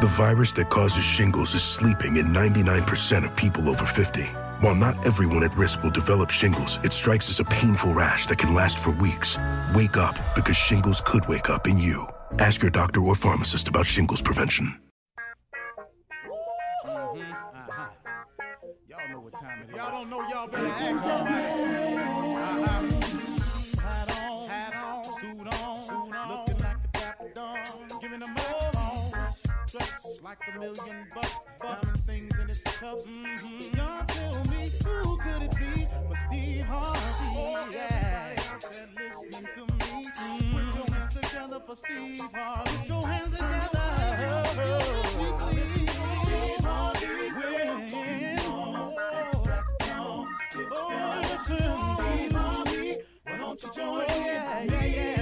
The virus that causes shingles is sleeping in 99% of people over 50. While not everyone at risk will develop shingles, it strikes as a painful rash that can last for weeks. Wake up because shingles could wake up in you. Ask your doctor or pharmacist about shingles prevention. Mm-hmm. Uh-huh. Y'all know what time it is. Y'all don't know y'all better ask somebody. Million bucks, diamond things in its cuffs. Mm-hmm. Y'all tell me who could it be but Steve Harvey? Oh, yeah. Everybody listening to me, mm-hmm. put your hands together for Steve Harvey. Put your hands together. Oh, Steve Harvey. Oh, listen, Steve Harvey. Why don't you join me? Yeah, yeah, yeah.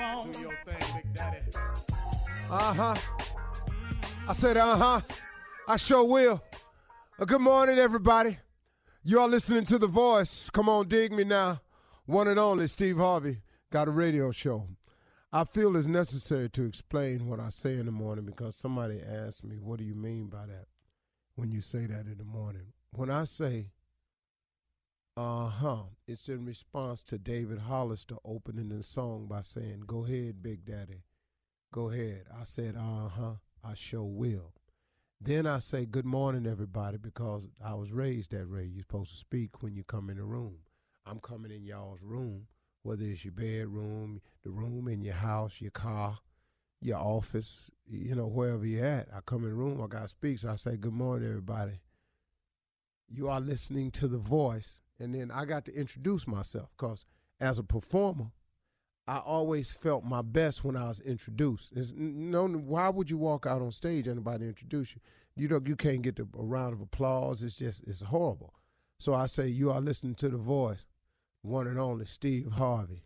Come on. Do your thing, Big Daddy. Uh huh. I said, uh huh. I sure will. Uh, good morning, everybody. You are listening to The Voice. Come on, dig me now. One and only Steve Harvey got a radio show. I feel it's necessary to explain what I say in the morning because somebody asked me, What do you mean by that when you say that in the morning? When I say, uh huh, it's in response to David Hollister opening the song by saying, Go ahead, Big Daddy. Go ahead. I said, Uh huh, I sure will. Then I say, Good morning, everybody, because I was raised that way. You're supposed to speak when you come in the room. I'm coming in y'all's room whether it's your bedroom, the room in your house, your car, your office, you know, wherever you're at. I come in the room, I got to speak, so I say, Good morning, everybody. You are listening to the voice. And then I got to introduce myself because as a performer, I always felt my best when I was introduced. It's, no, why would you walk out on stage and anybody introduce you? You know, you can't get the, a round of applause. It's just, it's horrible. So I say, you are listening to the voice one and only Steve Harvey.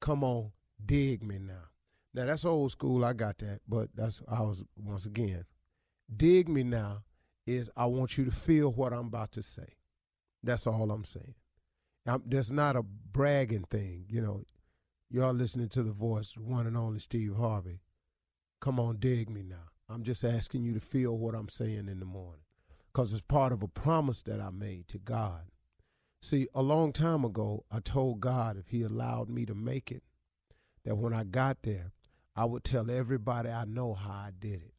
Come on, dig me now. Now that's old school. I got that, but that's I was once again. Dig me now is I want you to feel what I'm about to say. That's all I'm saying. I'm, that's not a bragging thing, you know. Y'all listening to the voice, one and only Steve Harvey. Come on, dig me now. I'm just asking you to feel what I'm saying in the morning, because it's part of a promise that I made to God See, a long time ago, I told God if He allowed me to make it, that when I got there, I would tell everybody I know how I did it.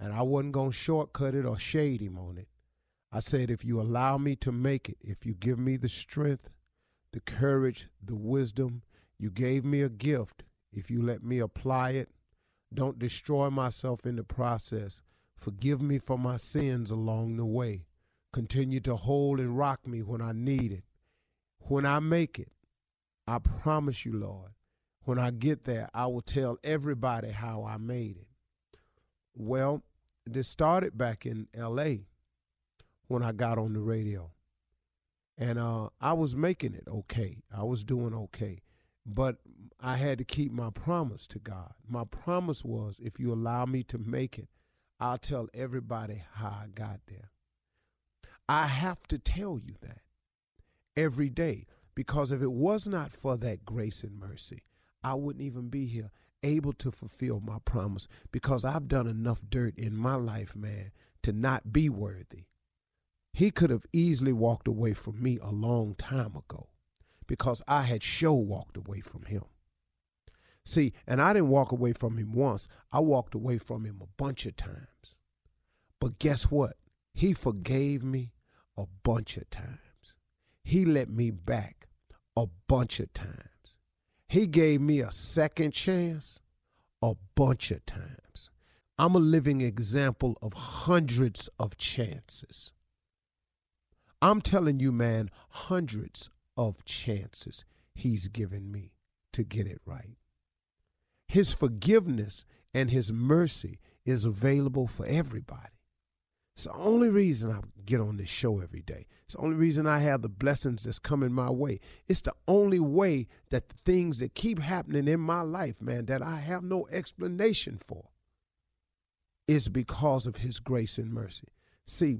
And I wasn't going to shortcut it or shade Him on it. I said, if you allow me to make it, if you give me the strength, the courage, the wisdom, you gave me a gift. If you let me apply it, don't destroy myself in the process. Forgive me for my sins along the way. Continue to hold and rock me when I need it. When I make it, I promise you, Lord, when I get there, I will tell everybody how I made it. Well, this started back in LA when I got on the radio. And uh, I was making it okay. I was doing okay. But I had to keep my promise to God. My promise was if you allow me to make it, I'll tell everybody how I got there. I have to tell you that every day because if it was not for that grace and mercy, I wouldn't even be here able to fulfill my promise because I've done enough dirt in my life, man, to not be worthy. He could have easily walked away from me a long time ago because I had show walked away from him. See, and I didn't walk away from him once, I walked away from him a bunch of times. But guess what? He forgave me a bunch of times. He let me back a bunch of times. He gave me a second chance a bunch of times. I'm a living example of hundreds of chances. I'm telling you, man, hundreds of chances he's given me to get it right. His forgiveness and his mercy is available for everybody. It's the only reason I get on this show every day. It's the only reason I have the blessings that's coming my way. It's the only way that the things that keep happening in my life, man, that I have no explanation for, is because of His grace and mercy. See,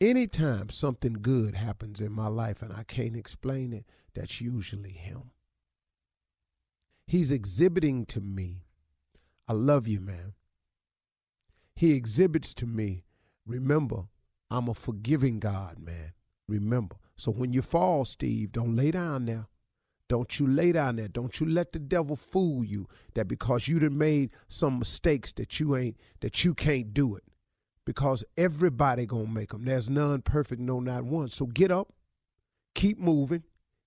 anytime something good happens in my life and I can't explain it, that's usually Him. He's exhibiting to me, I love you, man. He exhibits to me Remember, I'm a forgiving God, man. Remember. So when you fall, Steve, don't lay down there. Don't you lay down there. Don't you let the devil fool you that because you done made some mistakes that you ain't that you can't do it. Because everybody gonna make them. There's none perfect, no not one. So get up, keep moving,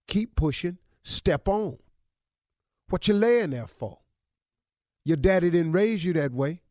keep pushing, step on. What you laying there for? Your daddy didn't raise you that way.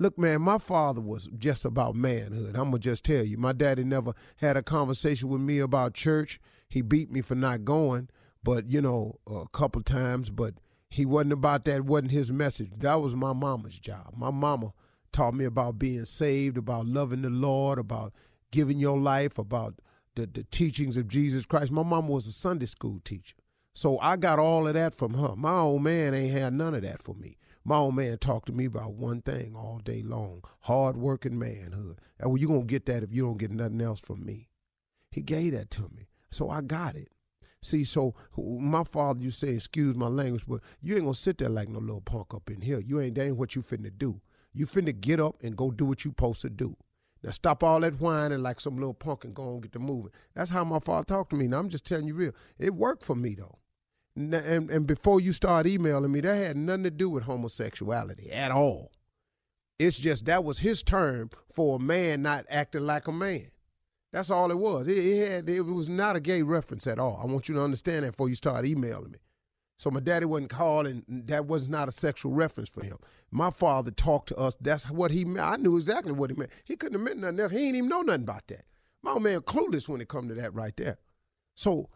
Look, man, my father was just about manhood. I'm to just tell you. My daddy never had a conversation with me about church. He beat me for not going, but, you know, a couple times, but he wasn't about that, wasn't his message. That was my mama's job. My mama taught me about being saved, about loving the Lord, about giving your life, about the, the teachings of Jesus Christ. My mama was a Sunday school teacher. So I got all of that from her. My old man ain't had none of that for me. My old man talked to me about one thing all day long hard working manhood. And well, you're going to get that if you don't get nothing else from me. He gave that to me. So I got it. See, so my father, you say, excuse my language, but you ain't gonna sit there like no little punk up in here. You ain't that ain't what you finna do. You finna get up and go do what you supposed to do. Now stop all that whining like some little punk and go and get the moving. That's how my father talked to me. Now I'm just telling you real. It worked for me though. And, and, before you start emailing me, that had nothing to do with homosexuality at all. It's just that was his term for a man not acting like a man. That's all it was. It, it, had, it was not a gay reference at all. I want you to understand that before you start emailing me. So my daddy wasn't calling. That was not a sexual reference for him. My father talked to us. That's what he meant. I knew exactly what he meant. He couldn't have meant nothing else. He didn't even know nothing about that. My old man clueless when it come to that right there. So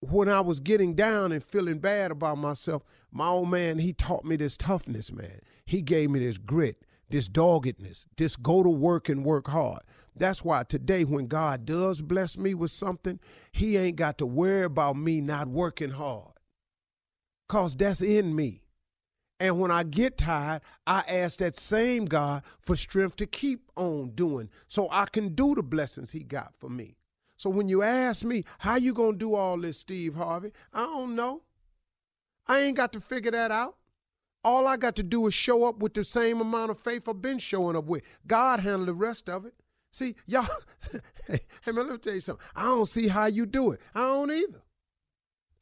when I was getting down and feeling bad about myself, my old man, he taught me this toughness, man. He gave me this grit, this doggedness, this go to work and work hard. That's why today, when God does bless me with something, He ain't got to worry about me not working hard. Because that's in me. And when I get tired, I ask that same God for strength to keep on doing so I can do the blessings He got for me. So when you ask me, how you going to do all this, Steve Harvey? I don't know. I ain't got to figure that out. All I got to do is show up with the same amount of faith I've been showing up with. God handle the rest of it. See, y'all, hey man, let me tell you something. I don't see how you do it. I don't either.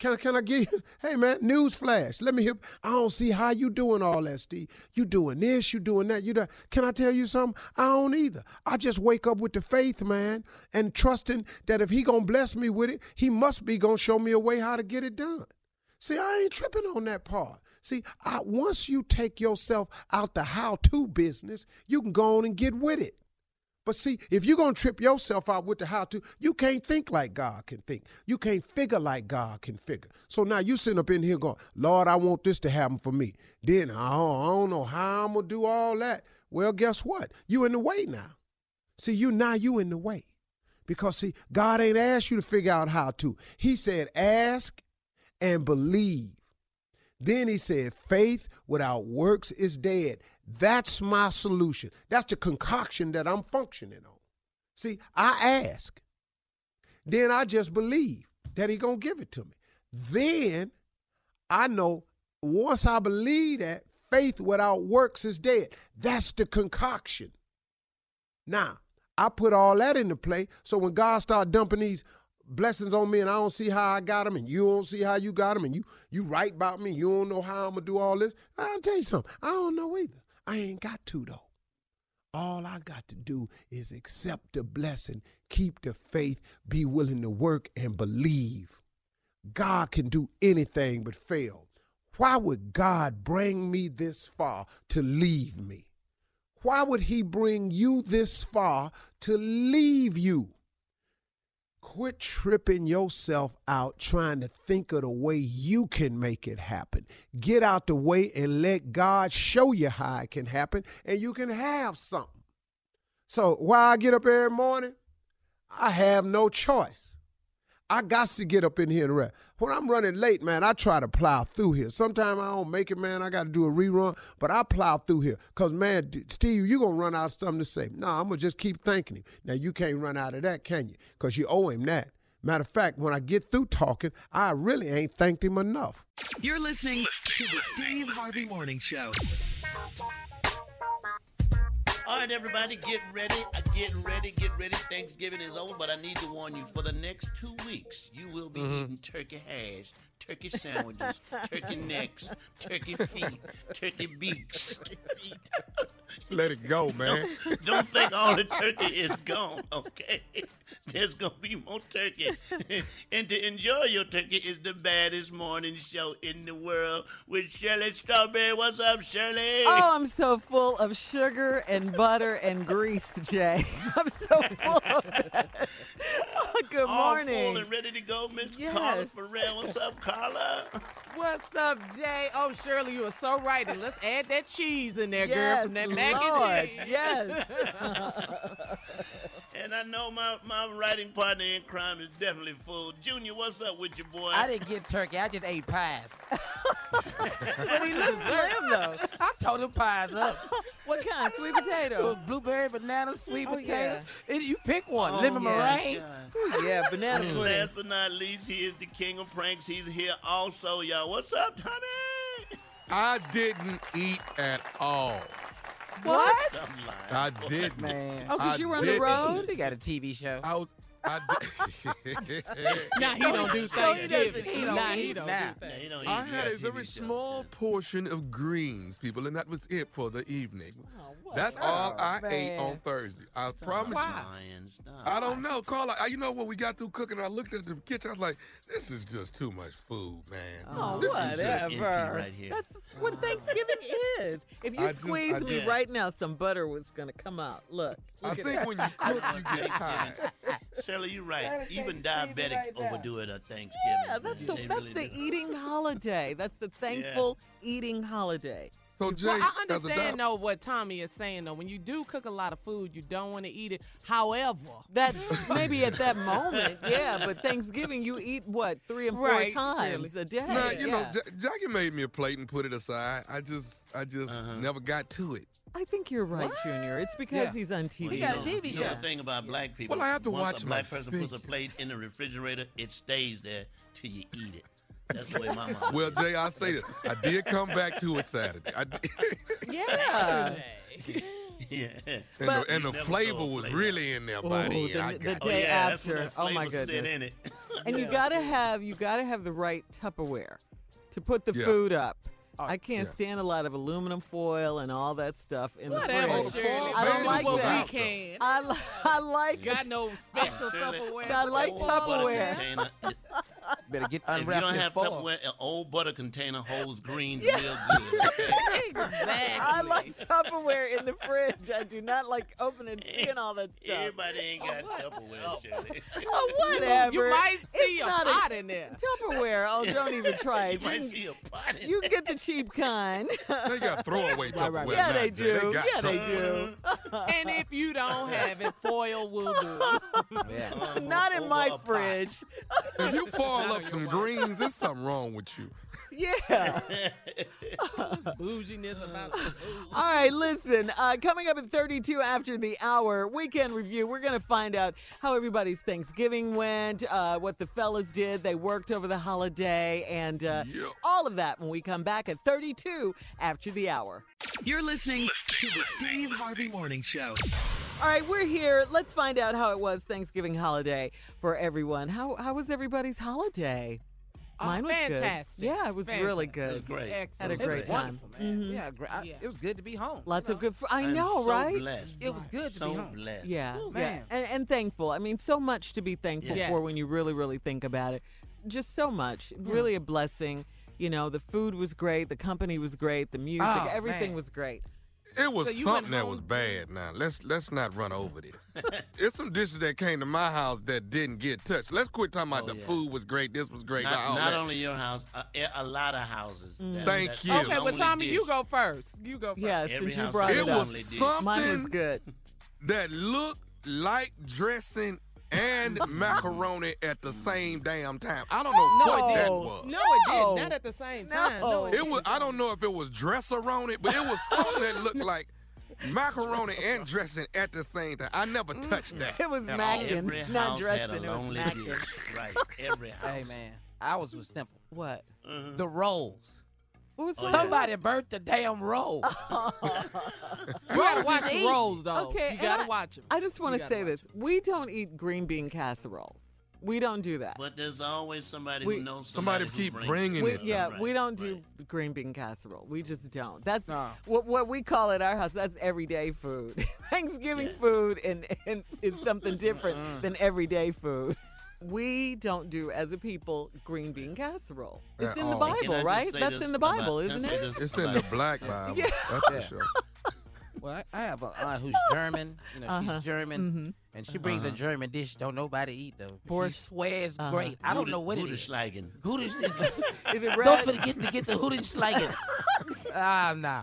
Can I, can I give you, hey man, news flash. Let me hear, I don't see how you doing all that, Steve. You doing this, you doing that, you do, Can I tell you something? I don't either. I just wake up with the faith, man, and trusting that if he gonna bless me with it, he must be gonna show me a way how to get it done. See, I ain't tripping on that part. See, I, once you take yourself out the how-to business, you can go on and get with it. But see, if you're going to trip yourself out with the how to, you can't think like God can think. You can't figure like God can figure. So now you sitting up in here going, Lord, I want this to happen for me. Then I don't, I don't know how I'm going to do all that. Well, guess what? You in the way now. See, you now you in the way. Because see, God ain't asked you to figure out how to. He said, ask and believe. Then he said, faith without works is dead. That's my solution. That's the concoction that I'm functioning on. See, I ask. Then I just believe that he going to give it to me. Then I know once I believe that faith without works is dead. That's the concoction. Now, I put all that into play. So when God start dumping these blessings on me and I don't see how I got them and you don't see how you got them and you you write about me, you don't know how I'm gonna do all this. I'll tell you something. I don't know either. I ain't got to though. All I got to do is accept the blessing, keep the faith, be willing to work and believe. God can do anything but fail. Why would God bring me this far to leave me? Why would He bring you this far to leave you? Quit tripping yourself out trying to think of the way you can make it happen. Get out the way and let God show you how it can happen and you can have something. So, why I get up every morning? I have no choice. I got to get up in here and rest. When I'm running late, man, I try to plow through here. Sometimes I don't make it, man. I got to do a rerun, but I plow through here. Because, man, Steve, you're going to run out of something to say. No, I'm going to just keep thanking him. Now, you can't run out of that, can you? Because you owe him that. Matter of fact, when I get through talking, I really ain't thanked him enough. You're listening to the Steve Harvey Morning Show. All right, everybody, get ready. Get ready. Get ready. Thanksgiving is over, but I need to warn you for the next two weeks, you will be mm-hmm. eating turkey hash, turkey sandwiches, turkey necks, turkey feet, turkey beaks. Let it go, man. Don't, don't think all the turkey is gone, okay? There's going to be more turkey. and to enjoy your turkey is the baddest morning show in the world with Shirley Strawberry. What's up, Shirley? Oh, I'm so full of sugar and butter and grease, Jay. I'm so full of that. Oh, good All morning. full and ready to go, Miss yes. Carla Ferrell. What's up, Carla? What's up, Jay? Oh, Shirley, you are so right. And let's add that cheese in there, yes, girl, from that mac Lord, and cheese. Yes. and I know my, my writing partner in crime is definitely full. Junior, what's up with you, boy? I didn't get turkey. I just ate pies. but he looks slim though. I told him pies up. What kind? Sweet potato. Blueberry, banana, sweet Oh, potato. It- you pick one. Oh, Lemon my meringue. God. Ooh, yeah, banana And pudding. last but not least, he is the king of pranks. He's here also, y'all. What's up, Tommy? I didn't eat at all. What? Something. I didn't. Man. Oh, 'cause I you were on the road? He got a TV show. I was. I did. Now he don't do he. Thanksgiving. He don't Nah, he don't now. do Yeah, he don't I had a very TV show. small portion of greens, people, and that was it for the evening. Oh, That's oh, all I ate on Thursday. I promise you. Lion, stop. I don't know, Carla. I- You know what we got through cooking, and I looked at the kitchen. I was like, "This is just too much food, man. Oh, this is just empty whatever. right here. That's what Thanksgiving is. If you I squeeze I me just- right now, some butter was gonna come out. Look. I look at think that. when you cook, you get tired. Shirley, you're right. Even diabetics right overdo it at Thanksgiving. Yeah, that's man. the They that's really the do. eating holiday. That's the thankful eating holiday. So Jay, Well, I understand doc- though what Tommy is saying though. When you do cook a lot of food, you don't want to eat it. However, That maybe at that moment, yeah. But Thanksgiving, you eat what three and four Right, times a day. Nah, you know, yeah. J- Jackie made me a plate and put it aside. I just, I just Uh-huh. never got to it. I think you're right, Junior. It's because Yeah. he's on TV. He got a TV you know show. the thing about black people. Well, I have to once watch a my black person puts a plate in the refrigerator, it stays there till you eat it. That's the way my mom. Well, Jay, I say this. I did come back to it Saturday. I did. Yeah. yeah. And But- the, and the flavor was plate. really in there Oh, by then. the- I the got Oh day yeah, that's after. Oh, my flavor sit goodness. in it. and you gotta have you gotta have the right Tupperware to put the Yeah. food up. Oh, I can't Yeah. stand a lot of aluminum foil and all that stuff in whatever, the fridge. Shirley. I don't like what that. we can. I, li- I like Got it. no special Tupperware. I like Tupperware. container, it- Better get unwrapped. If you don't have foil. Tupperware, an old butter container holds greens real good. Okay? I like Tupperware in the fridge. I do not like opening and seeing all that stuff. Everybody ain't oh, got Tupperware, oh. Shirley. Oh, whatever. You might see It's a not pot in there. Tupperware. Oh, don't even try You it. might can- see a pot in You can get the cheap kind. They got throwaway Tupperware. Yeah, they Jay. do. got Yeah, they do. and if you don't have it, foil will do. Yeah. Uh-huh. Not in my fridge. If you foil up some greens, there's something wrong with you. Yeah. Bouginess about the food. All right, listen. Uh, coming up at 32 after the hour, weekend review. We're going to find out how everybody's Thanksgiving went, uh, what the fellas did. They worked over the holiday, and uh, Yep. all of that when we come back at 32 after the hour. You're listening to the Steve Harvey Morning Show. All right, we're here. Let's find out how it was Thanksgiving holiday for everyone. How how was everybody's holiday? Oh, Mine was good. fantastic. Yeah, it was really good. It was great. Had a It great was time. wonderful, man. Mhm. Yeah, great. I- Yeah. it was good to be home. Lots you of good. Fr- I I'm know, so right? Blessed. It was good to be home. blessed. Yeah, Ooh, yeah, and, and thankful. I mean, so much to be thankful Yes. for when you really, really think about it. Just so much. Really a blessing. You know, the food was great, the company was great, the music, Oh, everything man. was great. It was So something that was bad. Now let's let's not run over this. it's some dishes that came to my house that didn't get touched. Let's quit talking about Oh, the yeah. food was great. This was great. Not, not only your house, a, uh, a lot of houses. That- mm. Thank that's you. Okay, but only Tommy, you go first. You go first. Yes, Every since you brought has it, It was Only something Mine was good. that looked like dressing and macaroni at the same damn time. I don't know No, what that was. No, it didn't. Not at the same time. No, No. it It was. I don't know if it was dresseroni, but it was something that looked like macaroni and dressing at the same time. I never mm. touched that. It was at all. mackin', not dressing. had a it was lonely mackin'. dish. Right. Every house. Hey man, ours was simple. What? Mm-hmm. The rolls. What was Oh, wrong? yeah. Somebody burnt the damn rolls. You gotta watch the rolls though. Okay, you gotta I- watch them. I just want to say watch this: we don't eat green bean casseroles. We don't do that. But there's always somebody We- who knows Somebody somebody, keep who brings bringing We, it. yeah, Right, we don't do right. green bean casserole. We just don't. That's No. what what we call at our house. That's everyday food. Thanksgiving Yeah. food and, and is something different mm. than everyday food. We don't do as a people green bean casserole. It's in the all. Can I Bible, right? That's in the Bible, can isn't it? It's in the black Bible. Yeah. That's for sure. Well, I, I have an aunt who's German. You know, Uh-huh. she's German, and she brings a German dish don't nobody eat though. She Borscht. swears Uh-huh. great. I don't know what it is. Hudenschlagen. Hoodish is. Is it Don't forget to get the Hoodish like it. Ah, nah.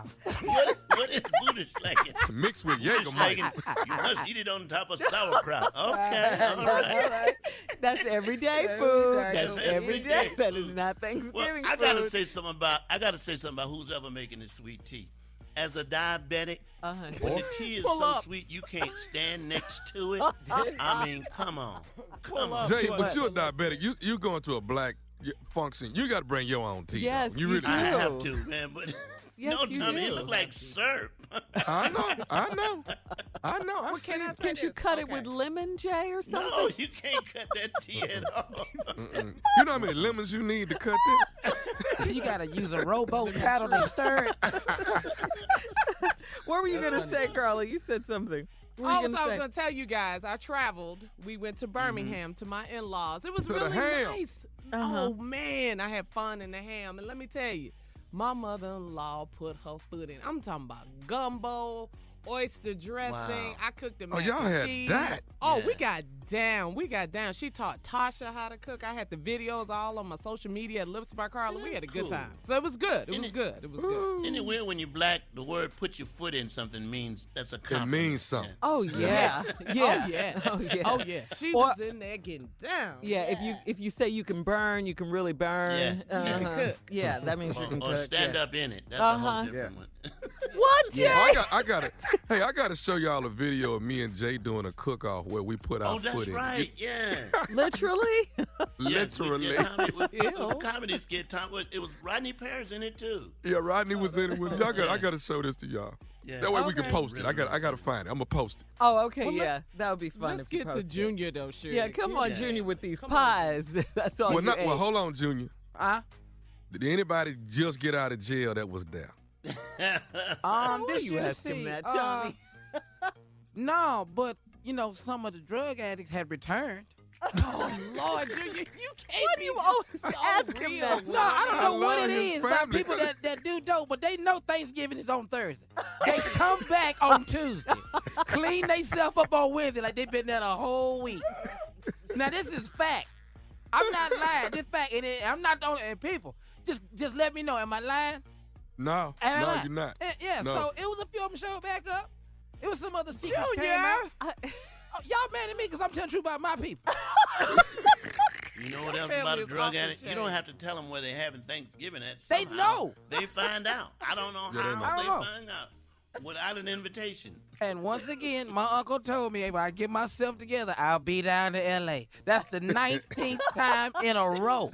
You're, what is booty slacking? Mixed with Booty slacking. Jägermeister. You must eat it on top of sauerkraut. Okay, all All right. right. That's everyday food. That's That's every day. everyday That is food. not Well, Thanksgiving I gotta food. say something about I gotta say something about who's ever making this sweet tea. As a diabetic, Uh-huh. when the tea is Pull so up. sweet you can't stand next to it. I mean, come on, come on. Jay, but you're a diabetic. You you going to a black function. You got to bring your own tea. Yes, though. you really. do. I have to, man, but Yes, no, you Tommy, do. it look like syrup. I know. I know. I know. I've Well, can seen I it. say Can't you this? cut it with lemon, Jay, or something? no, you can't cut that tea at all. Mm-mm. You know how many lemons you need to cut this? you gotta use a rowboat paddle to stir it. What were you gonna say, Carla? You said something. What were you Oh, so gonna I was gonna tell you guys. I traveled. We went to Birmingham to my in-laws. It was To really nice. Uh-huh. Oh man, I had fun in the ham. And let me tell you, my mother-in-law put her foot in. I'm talking about gumbo, oyster dressing. Wow. I cooked the mac Oh, y'all and had cheese. that. Oh, we got down. We got down. She taught Tasha how to cook. I had the videos all on my social media at Lips by Carla. We had a good time. So it was good. It Isn't was it- good. It was good. Anywhere when you're black, the word "put your foot in something" means that's a It means something. Oh yeah, yeah, Oh yeah. oh yeah. Oh yeah. She Or- was in there getting down. Yeah, if you if you say you can burn, you can really burn. Yeah. You can Uh-huh. cook. Yeah, that means you Or, can or cook. stand yeah. up in it. That's a Uh-huh. whole different one. What, Jay? Oh, I got, I got it. Hey, I got to show y'all a video of me and Jay doing a cook-off where we put our oh, that's foot in. right. Yeah. Literally? Yes, we- Literally. yeah, comedy, it was a comedy skit. Tom, it was Rodney Perry in it too. Yeah, Rodney was in it with Y'all got, I got to show this to y'all. Yeah. That way we can post it. I got, I got to find it. I'm gonna post it. Oh, okay, Well, yeah, that would be fun. Let's if you get to posted. Junior though, sure. Yeah, come on, Junior, with these Come pies. That's all well, you not, ate. well, hold on, Junior. Huh? Did anybody just get out of jail that was there? Um, Why this you year, asking see, that, uh, no, but you know, some of the drug addicts had returned. Oh Lord, Junior, you can't Why do be you always so ask him that? No, I don't I know what it is. it about people that, that do dope, but they know Thanksgiving is on Thursday. They come back on Tuesday, clean themselves up on Wednesday like they've been there a whole week. Now this is fact. I'm not lying. This fact, and it, I'm not the only. And people, just just let me know. Am I lying? No, Am I no, lying? you're not. Eh, Yeah. No. So it was a few of them showed back up. It was some other secrets Junior. came out. I- Oh, y'all mad at me because I'm telling the truth about my people. You know what else Family about a drug addict? You don't have to tell them where they're having Thanksgiving at. They know. They find out. I don't know Yeah, they know. how they, know. find out without an invitation. And once again, my uncle told me if I get myself together, I'll be down to L.A. That's the 19th time in a row.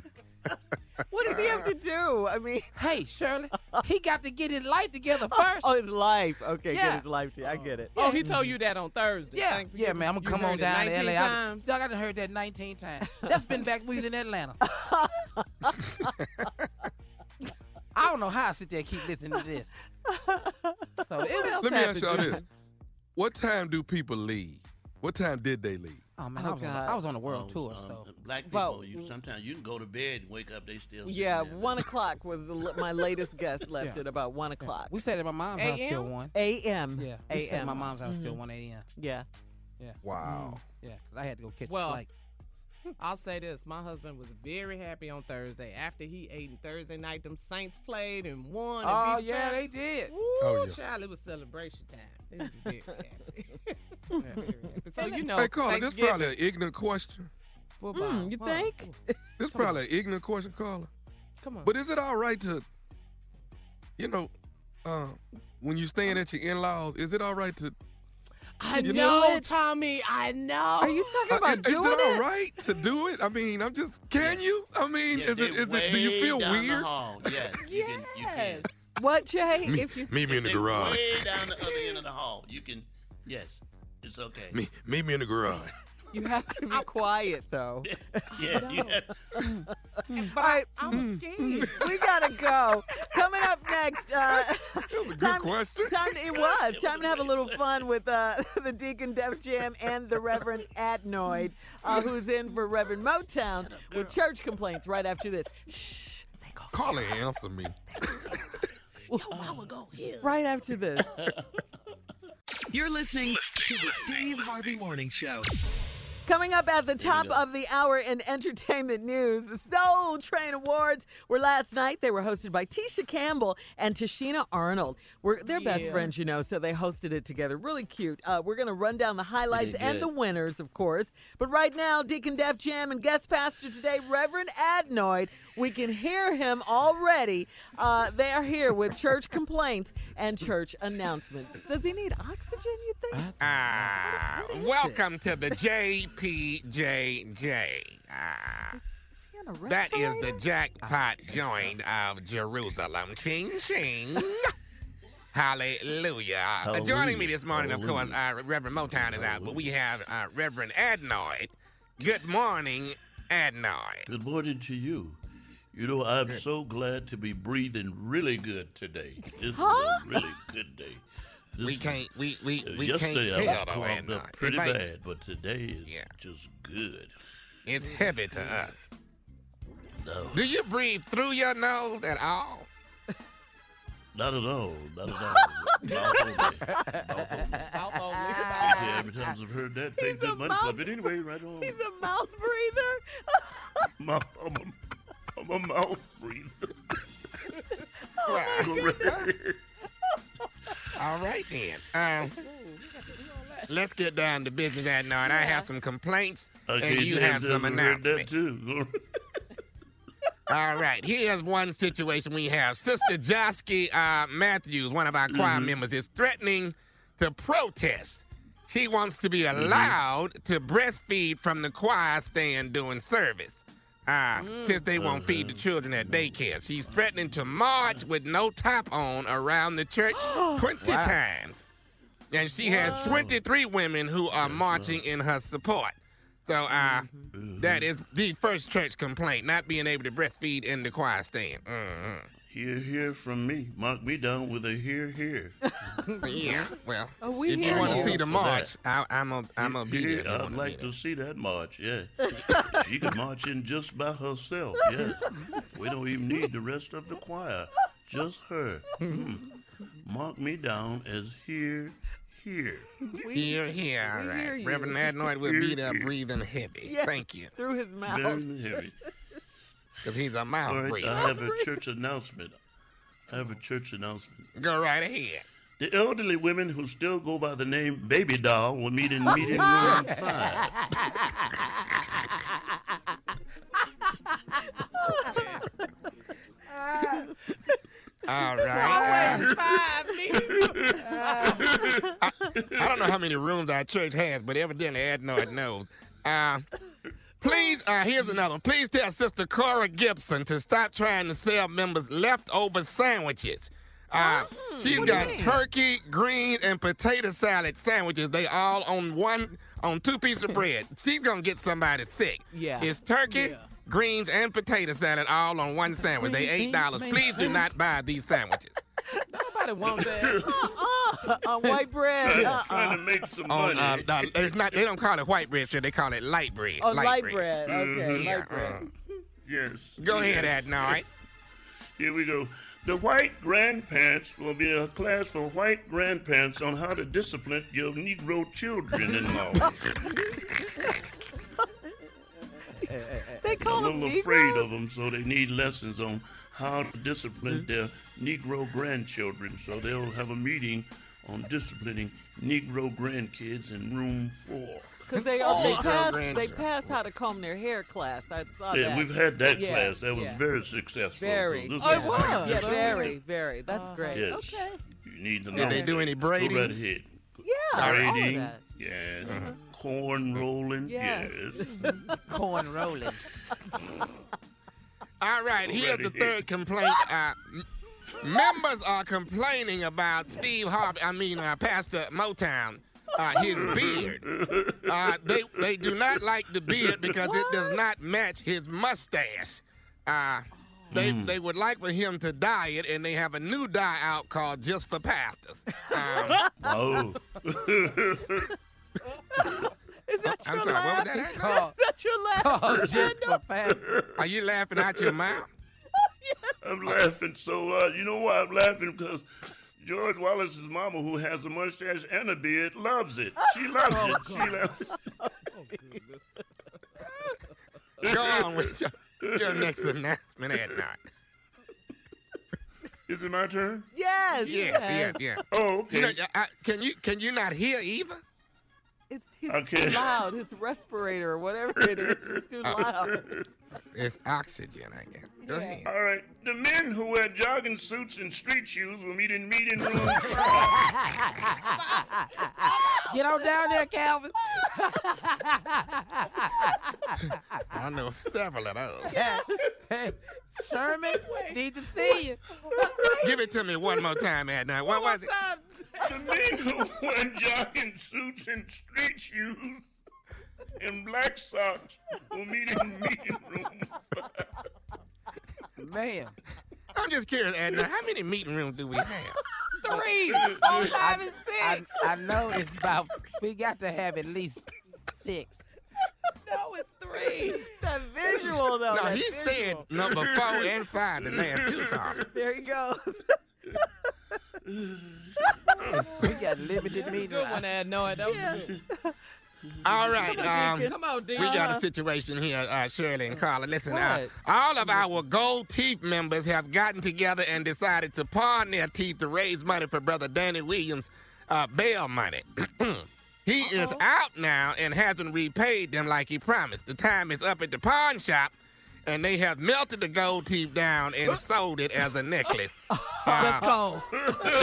What does he have to do? I mean, Hey, Shirley, he got to get his life together first. oh, his life. Okay, Yeah. get his life. together. I get it. Oh, he told you that on Thursday. yeah, Thanksgiving. yeah, man. I'm gonna come on down to L.A. I, times. y'all got to heard that 19 times. That's been back when we was in Atlanta. I don't know how I sit there and keep listening to this. So it was. Let me ask y'all this: What time do people leave? What time did they leave? Oh man, Oh, I, was on, I was on a world Oh, tour, um, so black people, Well- you sometimes you can go to bed and wake up, they still. Yeah, there. one o'clock was the, my latest guest left Yeah. at about one o'clock. we stayed at my mom's house till one. A.M. Yeah, we stayed at A.M. my mom's house till Mhm. one a.m. Yeah. Yeah. Wow. Yeah, because I had to go catch Well, a flight. I'll say this: my husband was very happy on Thursday after he ate and Thursday night. Them Saints played and won. And Oh beat yeah, them. they did. Ooh, Oh, yeah. child, it was celebration time. They was very happy. Very happy. So you know, hey, Carla, this Thanksgiving, probably an ignorant question. Football. Mm, you Huh. think? This probably an ignorant question, Carla. Come on. But is it all right to, you know, uh, when you're staying at your in-laws, is it all right to? I you know, know it. Tommy. I know. Are you talking Uh, about is, is doing it all it? right to do it? I mean, I'm just. Can you? I mean, Yeah, is it? Is it? Do you feel down The weird? hall. Yes. You can. You can. Yes. What, Jay? Me- if you meet me in the garage. Way down the other end of the hall. You can. Yes. It's okay. Me, meet me in the garage. You have to be quiet though. Yeah. You have, But I, I was scared. we gotta go. Coming up next, uh, That was a good time, question. Time, to, it was time to have a little fun with uh, the Deacon Def Jam and the Reverend Adnoid, uh, who's in for Reverend Motown with church complaints. Right after this, shh, they go. Carla, answer me. Yo, mama go here. Right after this. You're listening to the Steve Harvey Morning Show. Coming up at the top of the hour in entertainment news, the Soul Train Awards were last night. They were hosted by Tisha Campbell and Tichina Arnold. We're, they're best Yeah. friends, you know, so they hosted it together. Really cute. Uh, we're going to run down the highlights and the winners, of course. But right now, Deacon Def Jam and guest pastor today, Reverend Adnoid. We can hear him already. Uh, they are here with church complaints and church announcements. Does he need oxygen, you think? Ah, welcome to the JPJJ. Ah, that is the jackpot joint of Jerusalem. Ching ching. Hallelujah. Uh, joining me this morning, of course, uh, Reverend Motown is out, but we have uh, Reverend Adnoid. Good morning, Adnoid. Good morning to you. You know, I'm so glad to be breathing really good today. This Huh? is a really good day. This We can't, we, we, uh, we yesterday can't I tell, was though, clogged up pretty It might- bad, but today is just good. It's heavy to us. No, Do you breathe through your nose at all? not at all. Not at all. Mouth only. Mouth only. Mouth only. Yeah, every time I've heard that, pay good money for it. But anyway, right on. He's a mouth breather. Mouth, I'm, a, I'm a mouth breather. All right then. Um, let's get down to business that night. I have some complaints, Okay, and you have Jam, some I heard announcements. too. All right. Here's one situation we have. Sister Josky uh, Matthews, one of our choir Mhm. members, is threatening to protest. She wants to be Mm-hmm. allowed to breastfeed from the choir stand during service. Uh, Since they won't feed the children at daycare. She's threatening to march with no top on around the church 20 Wow. times. And she has 23 women who are marching in her support. So uh, that is the first church complaint, not being able to breastfeed in the choir stand. Mhm. Hear, hear from me. Mark me down with a hear, hear. Yeah, well, Oh, we if you want to see the march. I, I'm a, I'm a be Yeah, there. I'd like to see that march, yeah. she could march in just by herself, yes. We don't even need the rest of the choir, just her. Hmm. Mark me down as here, here. there. Here, here, all we right. hear. Reverend Adnoid will be there breathing heavy. Yes, Thank you, Through his mouth. Very heavy. Because he's a mouth All right, breather. I have a church announcement. I have a church announcement. Go right ahead. The elderly women who still go by the name Baby Doll will meet in meeting room five. All right. Always five minutes. I, I don't know how many rooms our church has, but evidently Adnoid knows. Uh, please, uh, here's another one. Please tell Sister Cora Gibson to stop trying to sell members leftover sandwiches. Uh, she's what got turkey, greens, and potato salad sandwiches. They all on one, on two pieces of bread. She's gonna get somebody sick. Yeah. It's turkey, Yeah. Greens, and potato salad all on one sandwich. They eight dollars. Please do not buy these sandwiches. Nobody wants that. Uh-uh. On white bread. Trying, Uh-uh. trying to make some on money. uh, no, it's not. They don't call it white bread, sir. They call it light bread. Oh, light, bread. Okay, Mhm. Light bread. uh, yes. go ahead, yes. Adnoid. Here we go. The white grandparents will be a class for white grandparents on how to discipline your Negro children-in-law. They I'm call a them little afraid Negroes? of them, so they need lessons on how to discipline mm. their Negro grandchildren. So they'll have a meeting on disciplining Negro grandkids in room four. Because they, oh, they, Negro pass, they grandchildren. pass how to comb their hair class. I saw Yeah, that. we've had that Yeah, class. That was yeah. very successful. Very. So this oh, is it was. how Yeah, discipline very, them. very. That's uh-huh. great. Yes. Okay. You need to know. Did they do any Go braiding? right ahead. Yeah, all of Braiding. That. Yes. Corn rolling. Yes. Yes. Corn rolling. All right, here's the Already. third complaint. Uh, members are complaining about Steve Harvey. I mean, uh, Pastor Motown. Uh, his beard. Uh, they they do not like the beard because it does not match his mustache. Uh, they they would like for him to dye it, and they have a new dye out called Just for Pastors. Um, oh. Is that I'm your sorry, what laugh? was that? Adnan? Is that your laugh? called just for fast. Are you laughing out your mouth? Oh, I'm laughing so hard. You know why I'm laughing? Because George Wallace's mama, who has a mustache and a beard, loves it. She loves Oh, it. She loves it. Oh, Go on with your, your next announcement at night. Is it my turn? Yes. Yeah, yeah, yeah. Oh, okay. You know, I- can you can you not hear either? It's he's Okay. too loud. His respirator or whatever it is, it's too loud. It's oxygen, I guess. Go ahead. All right. The men who wear jogging suits and street shoes will meet in meeting rooms. Get on down there, Calvin. I know several of those. Hey, Sherman, need to see you. Give it to me one more time, at night. What was it? the men who wear jogging suits and street shoes and black socks will meet in meeting rooms. Man. I'm just curious, Adnan, how many meeting rooms do we have? Three, uh, uh, four, uh, five, and I, six. I know it's about, we got to have at least six. No, it's three. That visual though. No, that he visual. said number four and five, the last two callers. There he goes. We got limited meeting. Good one, Ad. No, that was good. All right, um, on, we got a situation here, uh, Shirley and Carla. Listen, uh, all of our Gold Teeth members have gotten together and decided to pawn their teeth to raise money for Brother Danny Williams' uh, bail money. he is out now and hasn't repaid them like he promised. The time is up at the pawn shop, and they have melted the gold teeth down and sold it as a necklace. Let's uh, go.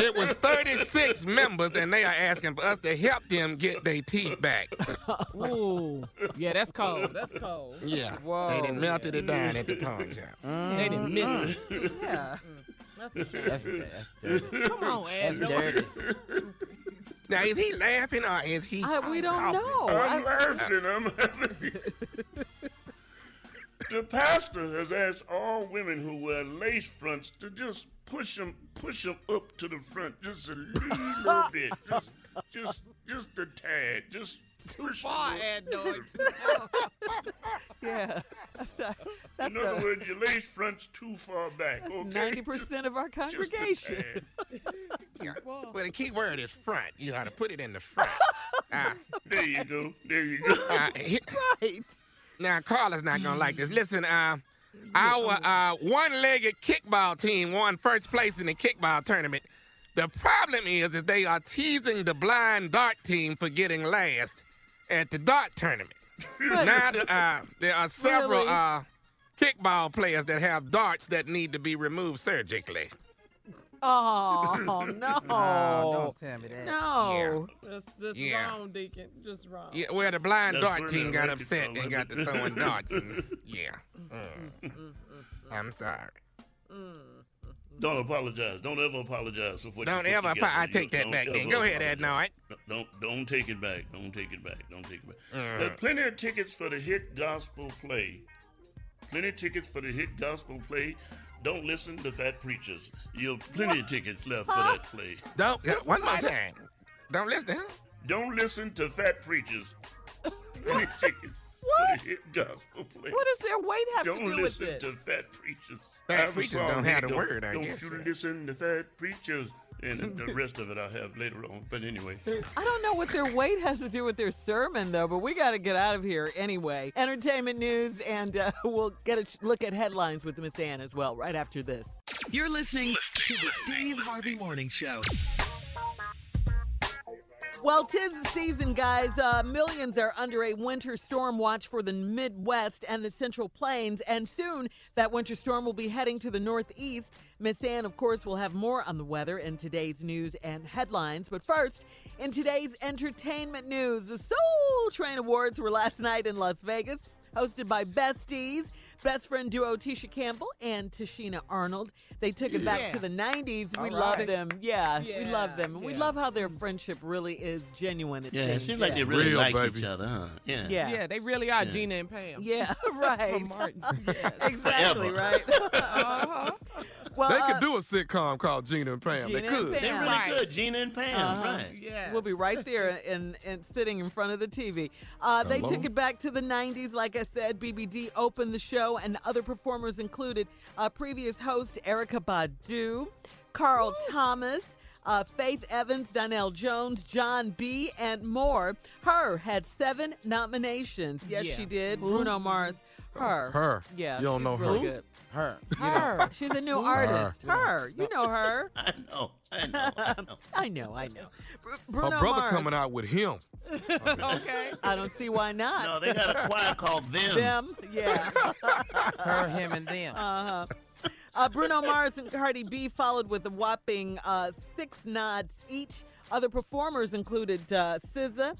It was 36 members, and they are asking for us to help them get their teeth back. Ooh. Yeah, that's cold. That's cold. Yeah, Whoa. they done melted it down at the pawn shop. Mm-hmm. They didn't miss it. Mm-hmm. Yeah. Mm-hmm. That's a. That's, that's dirty. Come on, Ad. That's dirty. Now, is he laughing or is he? I, we don't coughing? know. I'm I- laughing. I'm laughing. The pastor has asked all women who wear lace fronts to just push them, push them up to the front just a little bit, just, just, just a tad, just Too push 'em far, up. Ad yeah. That's a, that's In other a, words, your lace front's too far back. that's okay, ninety percent of our Just a congregation. tad. Yeah. Well, the key word is front. You got to put it in the front. Ah, There you go. There you go. uh, right. Now, Carla's not gonna like this. Listen, uh, our uh, one-legged kickball team won first place in the kickball tournament. The problem is, is they are teasing the blind dart team for getting last at the dart tournament. now uh, there are several Really? uh, kickball players that have darts that need to be removed surgically. Oh no. Oh, don't tell me that. No. Just, just Yeah. wrong, Deacon. Just wrong. Yeah, well, the blind That's dart team got upset and got to throwing darts. And, yeah. Mm. I'm sorry. Don't apologize. Don't ever apologize for what Don't you put ever. together. I take that don't back. Then go ahead, Ed. apologize. No, Don't don't take it back. Don't take it back. Don't take it back. Mm. There are plenty of tickets for the hit gospel play. Plenty of tickets for the hit gospel play. Don't listen to fat preachers. You have plenty of tickets left for that play. don't. yeah, One more time. Don't listen to him. Don't listen to fat preachers. Plenty of tickets for the hit gospel play. What does their weight have Don't to do with listen to fat preachers. Fat I have preachers song don't have the word, I Don't guess, you yeah. listen to fat preachers. And the rest of it I'll have later on. But anyway. I don't know what their weight has to do with their sermon, though, but we got to get out of here anyway. Entertainment news, and uh, we'll get a ch- look at headlines with Miss Ann as well right after this. You're listening to the Steve Harvey Morning Show. Well, tis the season, guys. Uh, millions are under a winter storm watch for the Midwest and the Central Plains, and soon that winter storm will be heading to the Northeast. Miss Ann, of course, will have more on the weather in today's news and headlines. But first, in today's entertainment news, the Soul Train Awards were last night in Las Vegas, hosted by Besties. Best friend duo Tisha Campbell and Tichina Arnold. They took it back Yeah. to the 90s. We All love them. Yeah, we love them. And We love how their friendship really is genuine. It Yeah, it seems. seems like yeah. they really Real, like baby. each other, huh? Yeah. Yeah. Yeah, they really are Gina and Pam. Yeah, right. From Martin. Yes. exactly, Forever. right? Uh-huh. Well, They uh, could do a sitcom called Gina and Pam. Gina they could. Pam. They really Right. good, Gina and Pam, Uh-huh. right? Yeah. We'll be right there and, and sitting in front of the TV. Uh, they took it back to the 90s. Like I said, BBD opened the show, and other performers included uh, previous host Erykah Badu, Carl Thomas, uh, Faith Evans, Donell Jones, Jon B., and more. Her had seven nominations. Yes, Yeah. she did. Bruno Mars. Her. Her. Yeah. You don't she's know really her. Good. Her. Her. She's a new artist. Her. You know her. I know. I know. I know. I know. I know. Br- Her Bruno brother Mars. coming out with him. okay. I don't see why not. No, they got a choir called Them. Them. Yeah. Her, him, and them. Uh-huh. Uh, Bruno Mars and Cardi B followed with a whopping uh, six nods each. Other performers included uh, SZA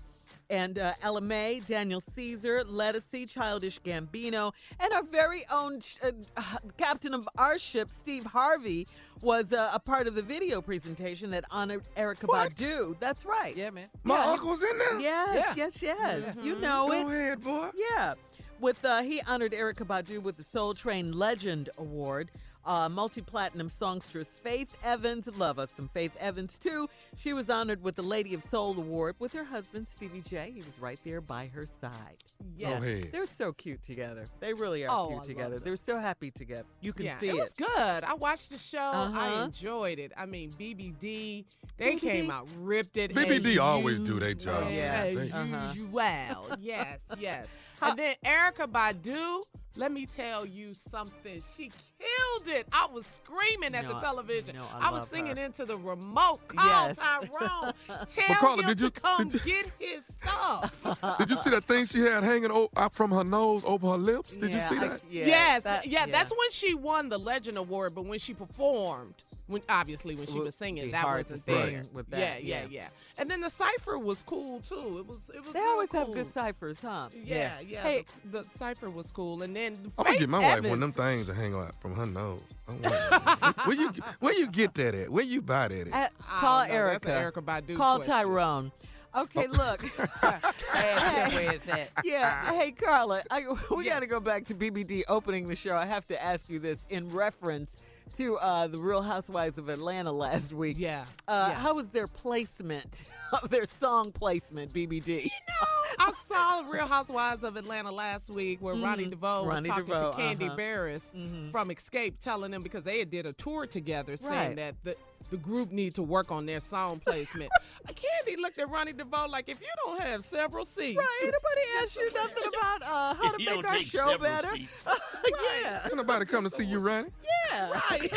and uh, Ella Mai, Daniel Caesar, Lettucey, Childish Gambino, and our very own uh, uh, captain of our ship, Steve Harvey, was uh, a part of the video presentation that honored Erykah Badu. That's right. Yeah, man. My Yeah. uncle's in there. Yes, yes, yes. You know Go it. ahead, boy. Yeah. With uh, he honored Erykah Badu with the Soul Train Legend Award. Uh, multi-platinum songstress Faith Evans, love us some Faith Evans too. She was honored with the Lady of Soul Award with her husband Stevie J. He was right there by her side. Yeah, Go ahead. they're so cute together. They really are Oh, cute love together. They're so happy together. You can yeah, see it it. was good. I watched the show. I Uh-huh. enjoyed it. I mean, BBD, they BBD. came out ripped it. BBD as always do their job. Yeah. As Uh-huh. usual. yes, yes. And then Erykah Badu, let me tell you something. She killed it. I was screaming at No, the I- television. no, I was singing her. into the remote. Call Yes. Tyrone. Tell Carla, him did you- to come did get his stuff. Did you see that thing she had hanging out from her nose over her lips? Did you Yeah, see I- that? yeah, yes, that- yeah, that's when she won the Legend Award. But when she performed, when obviously when she was singing, that wasn't sing there. with that, yeah, yeah, yeah. yeah. And then the cipher was cool too. It was, it was. They real always have good ciphers, huh? Yeah, yeah. Hey- the, the cipher was cool, and then I'm gonna get my wife one of them things to hang out from her nose. I want it. where you where you get that at? Where you buy that at? Uh, I call know. Erykah. That's Erykah Badu Call question. Tyrone. Okay, look. Ask him where. Yeah. Hey, Carla, I, we got to go back to BBD opening the show. I have to ask you this in reference to uh, the Real Housewives of Atlanta last week. Yeah. Uh, yeah. How was their placement, their song placement, BBD? You know, I saw the Real Housewives of Atlanta last week where Ronnie DeVoe Mm-hmm. Ronnie was talking DeVoe, to Kandi uh-huh. Burruss from Xscape, telling them because they had did a tour together, saying Right. that the the group need to work on their song placement. Kandi looked at Ronnie DeVoe like, if you don't have several seats, Right. Anybody ask you nothing about uh, how to You make don't our take show several better? seats. yeah. Ain't nobody come to see you, Ronnie. Yeah. right.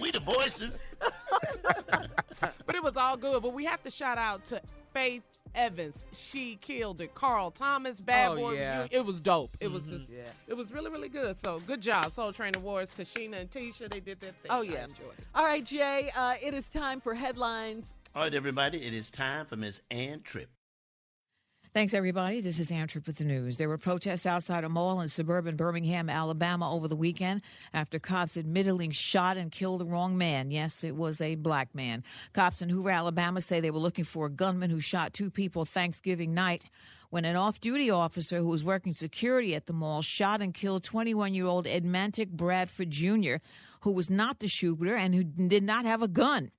We the voices. but it was all good. But we have to shout out to Faith Evans. She killed it. Carl Thomas, Bad Oh, Boy. yeah. Mm-hmm. Review. It was dope. It was just, Yeah. it was really, really good. So good job, Soul Train Awards to Sheena and Tisha. They did their thing. Oh, yeah, I yeah. enjoyed it. All right, Jay, uh, it is time for headlines. All right, everybody, it is time for Miss Ann Tripp. Thanks, everybody. This is Ann Tripp with the news. There were protests outside a mall in suburban Birmingham, Alabama over the weekend after cops admittedly shot and killed the wrong man. Yes, it was a black man. Cops in Hoover, Alabama say they were looking for a gunman who shot two people Thanksgiving night when an off duty officer who was working security at the mall shot and killed 21 year old Emantic Bradford Jr., who was not the shooter and who did not have a gun.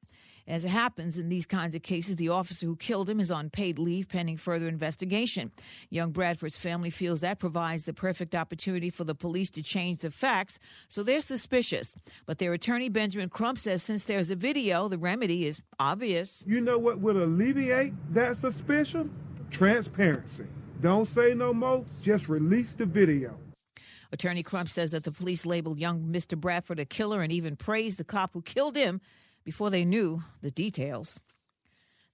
As it happens in these kinds of cases, the officer who killed him is on paid leave pending further investigation. Young Bradford's family feels that provides the perfect opportunity for the police to change the facts, so they're suspicious. But their attorney, Benjamin Crump, says since there's a video, the remedy is obvious. You know what would alleviate that suspicion? Transparency. Don't say no more, just release the video. Attorney Crump says that the police labeled young Mr. Bradford a killer and even praised the cop who killed him before they knew the details.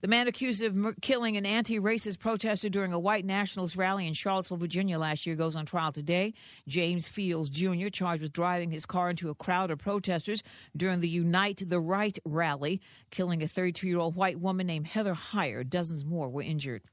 The man accused of killing an anti racist protester during a white nationalist rally in Charlottesville, Virginia last year goes on trial today. James Fields Jr., charged with driving his car into a crowd of protesters during the Unite the Right rally, killing a 32 year old white woman named Heather Heyer. Dozens more were injured.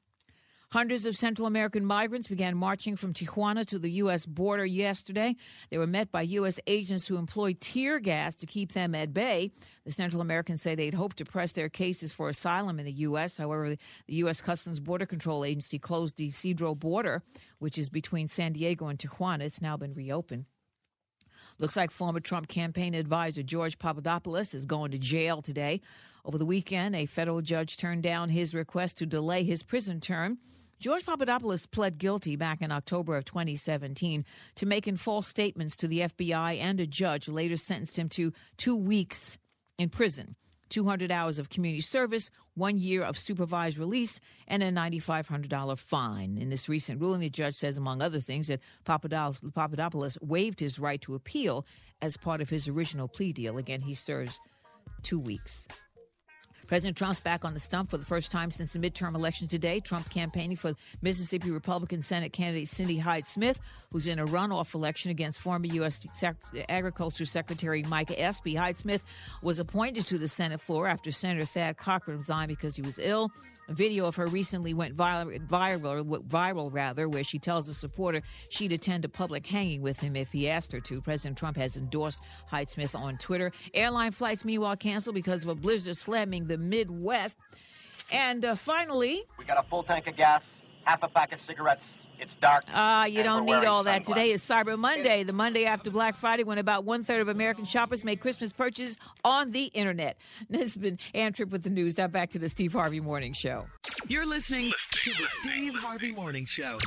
Hundreds of Central American migrants began marching from Tijuana to the U.S. border yesterday. They were met by U.S. agents who employed tear gas to keep them at bay. The Central Americans say they'd hoped to press their cases for asylum in the U.S. However, the U.S. Customs Border Control Agency closed the Cedro border, which is between San Diego and Tijuana. It's now been reopened. Looks like former Trump campaign advisor George Papadopoulos is going to jail today. Over the weekend, a federal judge turned down his request to delay his prison term. George Papadopoulos pled guilty back in October of 2017 to making false statements to the FBI, and a judge later sentenced him to two weeks in prison. 200 hours of community service, one year of supervised release, and a $9,500 fine. In this recent ruling, the judge says, among other things, that Papadopoulos, Papadopoulos waived his right to appeal as part of his original plea deal. Again, he serves two weeks. President Trump's back on the stump for the first time since the midterm election today. Trump campaigning for Mississippi Republican Senate candidate Cindy Hyde Smith, who's in a runoff election against former U.S. Sec- Agriculture Secretary Mike Espy. Hyde Smith was appointed to the Senate floor after Senator Thad Cochran resigned because he was ill. Video of her recently went viral, viral, viral rather, where she tells a supporter she'd attend a public hanging with him if he asked her to. President Trump has endorsed Hyde Smith on Twitter. Airline flights, meanwhile, canceled because of a blizzard slamming the Midwest. And uh, finally, We got a full tank of gas, half a pack of cigarettes. It's dark. Ah, you don't need wearing all that. sunglasses. Today is Cyber Monday, the Monday after Black Friday, when about one third of American shoppers make Christmas purchases on the internet. This has been Ann Tripp with the news. Now back to the Steve Harvey Morning Show. You're listening to the Steve Harvey Morning Show.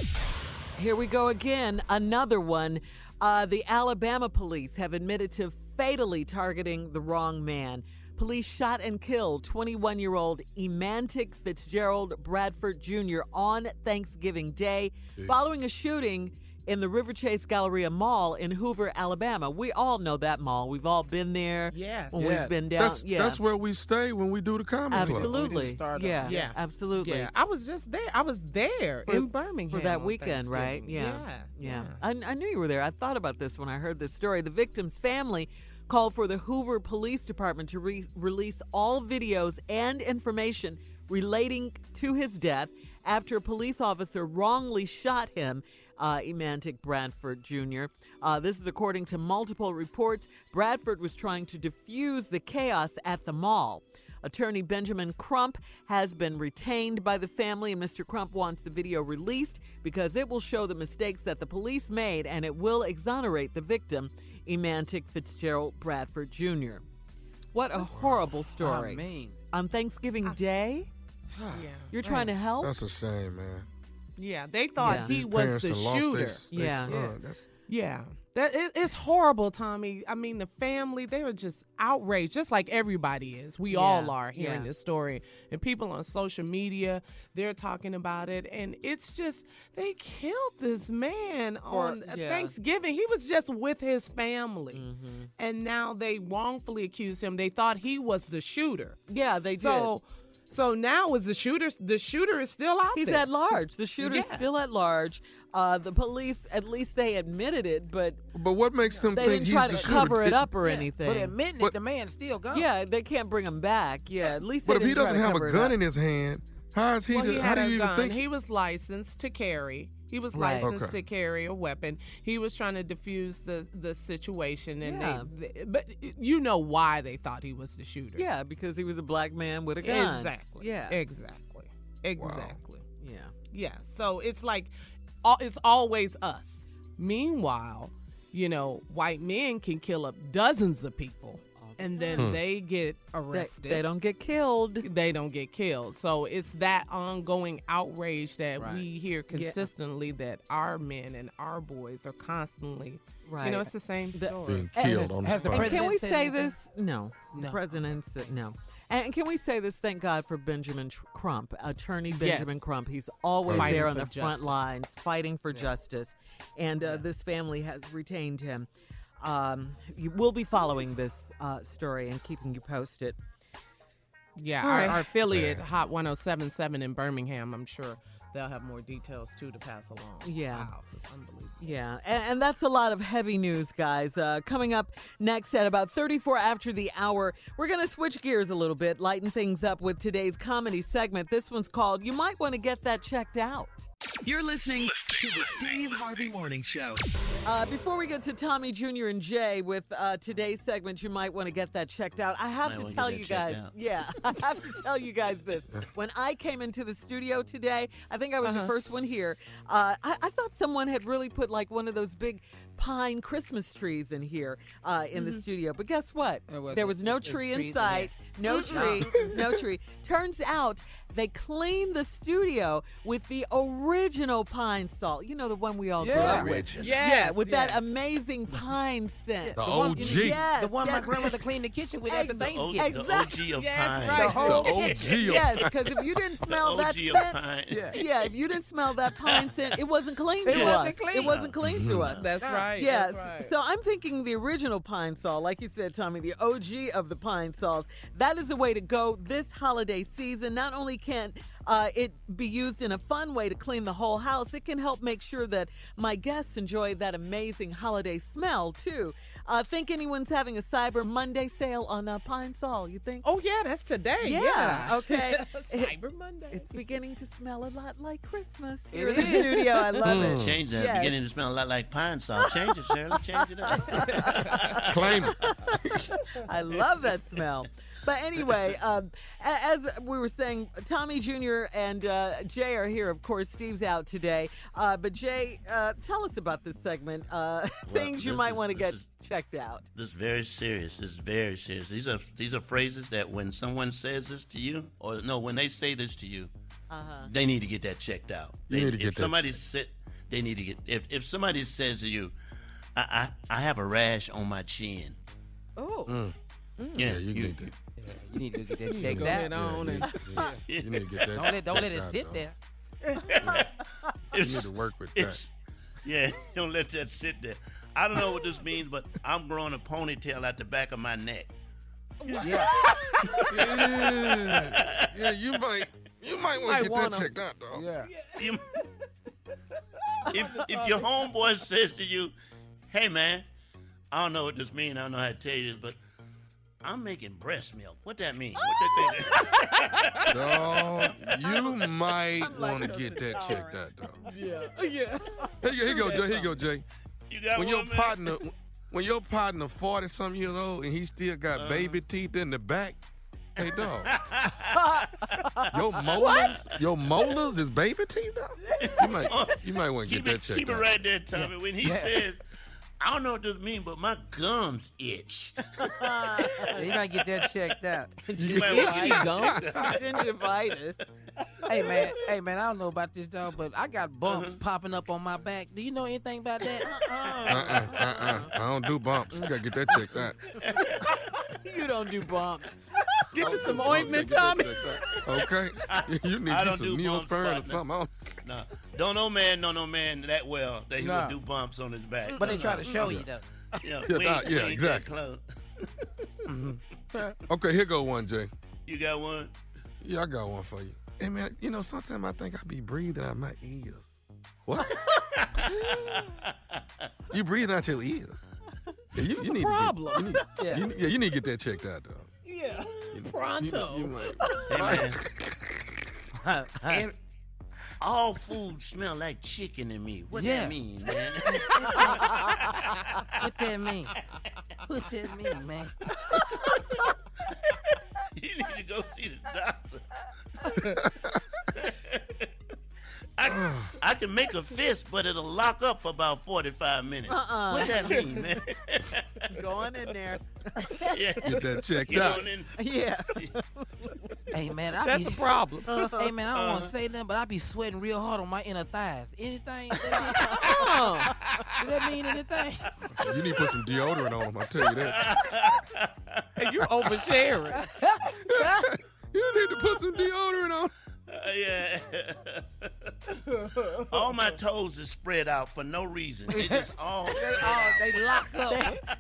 Here we go again. Another one. Uh, the Alabama police have admitted to fatally targeting the wrong man. Police shot and killed 21 year old Emantic Fitzgerald Bradford Jr. on Thanksgiving Day following a shooting in the Riverchase Galleria Mall in Hoover, Alabama. We all know that mall. We've all been there. Yes. When Yeah. we've been down. That's, yeah. that's where we stay when we do the comedy club. Absolutely. Yeah. Yeah. Absolutely. Yeah, I was just there. I was there for, in Birmingham for that weekend, right? Thanksgiving. Yeah, Yeah, I, I knew you were there. I thought about this when I heard this story. The victim's family called for the Hoover Police Department to re- release all videos and information relating to his death after a police officer wrongly shot him. Uh, Emantic Bradford Jr. Uh, this is according to multiple reports. Bradford was trying to defuse the chaos at the mall. Attorney Benjamin Crump has been retained by the family, and Mr. Crump wants the video released because it will show the mistakes that the police made and it will exonerate the victim, Emantic Fitzgerald Bradford Jr. What a horrible story. I mean, On Thanksgiving Day? Yeah. You're trying to help? That's a shame, man. Yeah, they thought Yeah. he These was the done shooter. their- their Yeah. son. Yeah. That's- Yeah. That it, it's horrible, Tommy. I mean, the family, they were just outraged, just like everybody is. We all are hearing yeah. this story. And people on social media, they're talking about it. And it's just, they killed this man For- on yeah. Thanksgiving. He was just with his family. Mm-hmm. And now they wrongfully accused him. They thought he was the shooter. Yeah, they did. So, so now is the shooter, the shooter is still out He's there. at large. The shooter's Yeah. still at large. Uh, the police, at least they admitted it, but But what makes them they think didn't he's try the to cover it up or Yeah, anything. But admitting But- it, the man's still gone. Yeah, they can't bring him back. Yeah, at least. But they if he didn't try doesn't have a gun in his hand, how is he? well, to, he how do a you even gun. think? He was licensed to carry. He was Right. licensed Okay. to carry a weapon. He was trying to defuse the the situation, and Yeah. they, they- but you know why they thought he was the shooter? Yeah, because he was a black man with a gun. exactly. Yeah. exactly, exactly. Yeah. Yeah. So it's like, it's always us. Meanwhile, you know, white men can kill up dozens of people, and then Hmm. they get arrested. they don't get killed. they don't get killed. So it's that ongoing outrage that Right. we hear consistently that our men and our boys are constantly, Right. you know, it's the same The- story. Being And- killed on the has the spot. And can we say this? No. The No. president said no. And can we say this? Thank God for Benjamin Crump, Attorney Benjamin Yes. Crump. He's always Fighting there on for the front lines, fighting for justice. And uh, this family has retained him. Um, you- we'll be following this uh, story and keeping you posted. Yeah, our, right. our affiliate Hot 1077 in Birmingham, I'm sure they'll have more details too to pass along. Yeah. Wow, it's unbelievable. Yeah, and, and that's a lot of heavy news, guys. Uh, coming up next at about 34 after the hour, we're going to switch gears a little bit, lighten things up with today's comedy segment. This one's called You Might Want to Get That Checked Out. You're listening to the Steve Harvey Morning Show. Uh, before we get to Tommy Jr. and Jay with uh, today's segment, you might want to get that checked out. I have Might to tell you guys, yeah, I have to tell you guys this. When I came into the studio today, I think I was Uh-huh. the first one here. Uh, I, I thought someone had really put like one of those big pine Christmas trees in here uh, in the Mhm. studio. But guess what? There was- there was no tree in sight. No tree. no tree. Turns out they cleaned the studio with the original Pine-Sol. You know the one we all grew Yeah. up with. Original. yeah, Yes, with yes. that amazing pine scent. The one- OG. Yes, the one my grandmother cleaned the kitchen with after Ex- Thanksgiving. The Exactly. OG of Yes, pine. right. The OG of pine. Yes, because if you didn't smell The that OG of scent, pine. yeah. Yeah. if you didn't smell that pine scent, it wasn't clean It to wasn't us. clean. It wasn't clean to mm-hmm. us. That's right. Yes. That's right. So I'm thinking the original Pine-Sol, like you said, Tommy, the OG of the Pine-Sols. That is the way to go this holiday season. Not only can uh, it be used in a fun way to clean the whole house, it can help make sure that my guests enjoy that amazing holiday smell too. Uh, think anyone's having a Cyber Monday sale on uh, pine Sol? You think? Oh yeah, that's today. Yeah, Yeah. okay. Cyber Monday. It's beginning to smell a lot like Christmas It here in the studio. I love it. Change that. Yes. Beginning to smell a lot like pine Sol. Change it, Shirley. Change it up. Claim it. I love that smell. But anyway, um, as we were saying, Tommy Jr. and uh, Jay are here. Of course, Steve's out today. Uh, but Jay, uh, tell us about this segment. Uh, things you might want to get is- checked out. This is very serious. This is very serious. These are these are phrases that when someone says this to you, or no, when they say this to you, Uh-huh. they need to get that checked out. You They- need to get if that somebody said they need to get if if somebody says to you, I I, I have a rash on my chin. Oh. Mm. Yeah, Yeah, you need to. Yeah, you need to get that You checked out. ahead on and yeah, yeah. You need to get that. Don't let don't let it sit dog. there. You need to work with that. It's, yeah, don't let that sit there. I don't know what this means, but I'm growing a ponytail at the back of my neck. Yeah. Yeah, yeah, you might, you might want Might to get wanna. that checked out, dog. Yeah. You- if if your homeboy says to you, "Hey man, I don't know what this means. I don't know how to tell you this, but I'm making breast milk. What that mean? What that thing? Dog, you might want to get that checked out, dog. yeah, yeah. Here, you- here you go, Jay. Here you go, Jay. You got When one, your man? partner, when your partner forty something years old and he still got Uh-huh. baby teeth in the back, hey dog, your molars, your molars is baby teeth, dog. You might, you might want to keep get that checked keep out. it right there, Tommy. When he Yeah. says, "I don't know what this means, but my gums itch." You gotta get that checked out. You might want to Itchy gums, gingivitis. Hey man, hey man, I don't know about this dog, but I got bumps Uh-huh. popping up on my back. Do you know anything about that? Uh-uh, uh-uh. I don't do bumps. You gotta get that checked out. You don't do bumps. Get you some ointment, Tommy. Okay, you need I you don't some do bumps, Neosporin or partner. something. I don't- No, don't no man know no man that well that he Nah. would do bumps on his back. But they try to show you though. Yeah, Yeah, we nah, yeah, we ain't exactly. that close. Okay, here go one, Jay. You got one? Yeah, I got one for you. Hey man, you know sometimes I think I be breathing out my ears. What? you breathing out your ears? Yeah, you, you need problem? To get, you need, Yeah. you, yeah, you need to get that checked out, though. Yeah. You, Pronto. you might. Say, all food smell like chicken to me. What Yeah. that mean, man? What that mean? What that mean, man? you need to go see the doctor. I, I can make a fist, but it'll lock up for about 45 minutes. Uh-uh. What that mean, man? Go on in there. yeah. Get that checked Get out. Yeah. Hey man, I That's be a problem. Hey man, I don't Uh-huh. want to say nothing, but I be sweating real hard on my inner thighs. Anything? Does Oh. that mean anything? You need to put some deodorant on them. I tell you that. Hey, you're oversharing. You need to put some deodorant on. Uh, yeah. all my toes are spread out for no reason. They just all They all they lock up.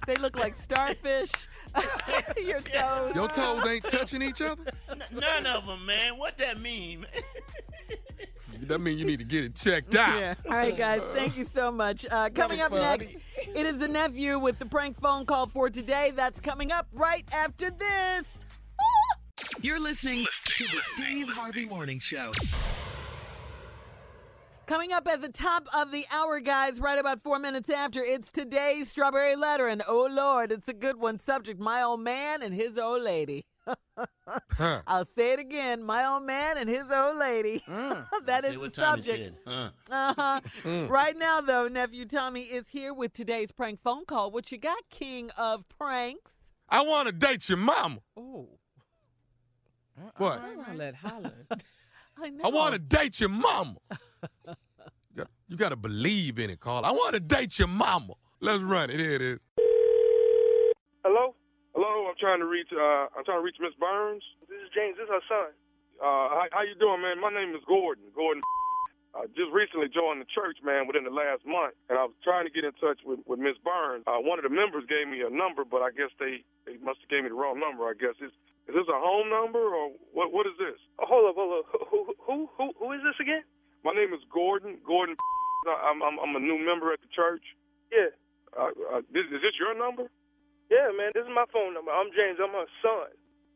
They, they look like starfish. Your toes. Your toes ain't touching each other. N- None of them, man. What that mean? That means you need to get it checked out. Yeah. All right, guys. Thank you so much. Uh, coming up next, it is the nephew with the prank phone call for today. That's coming up right after this. You're listening to the Steve Harvey Morning Show. Coming up at the top of the hour, guys, right about four minutes after, it's today's Strawberry Letter. And oh, Lord, it's a good one. Subject My Old Man and His Old Lady. I'll say it again. My old man and his old lady. that Say is what the subject. said, huh? Uh-huh. Mm. Right now, though, nephew Tommy is here with today's prank phone call. What you got, king of pranks? I want to date your mama. Oh. What? I'll let holler. I. I want to date your mama. you, got, you got to believe in it, Carl. I want to date your mama. Let's run it. Here it is. Hello? Hello, I'm trying to reach uh I'm trying to reach Miss Burns. This is James, this is her son. Uh how, how you doing, man? My name is Gordon. Gordon I just recently joined the church, man, within the last month, and I was trying to get in touch with, with Miss Burns. Uh, one of the members gave me a number, but I guess they, they must have gave me the wrong number. I guess is is this a home number or what? What is this? Oh, hold up, hold up. Who, who, who, who is this again? My name is Gordon. Gordon. I'm I'm, I'm a new member at the church. Yeah, Uh, uh, this, is this your number? yeah, man. This is my phone number. I'm James. I'm her son.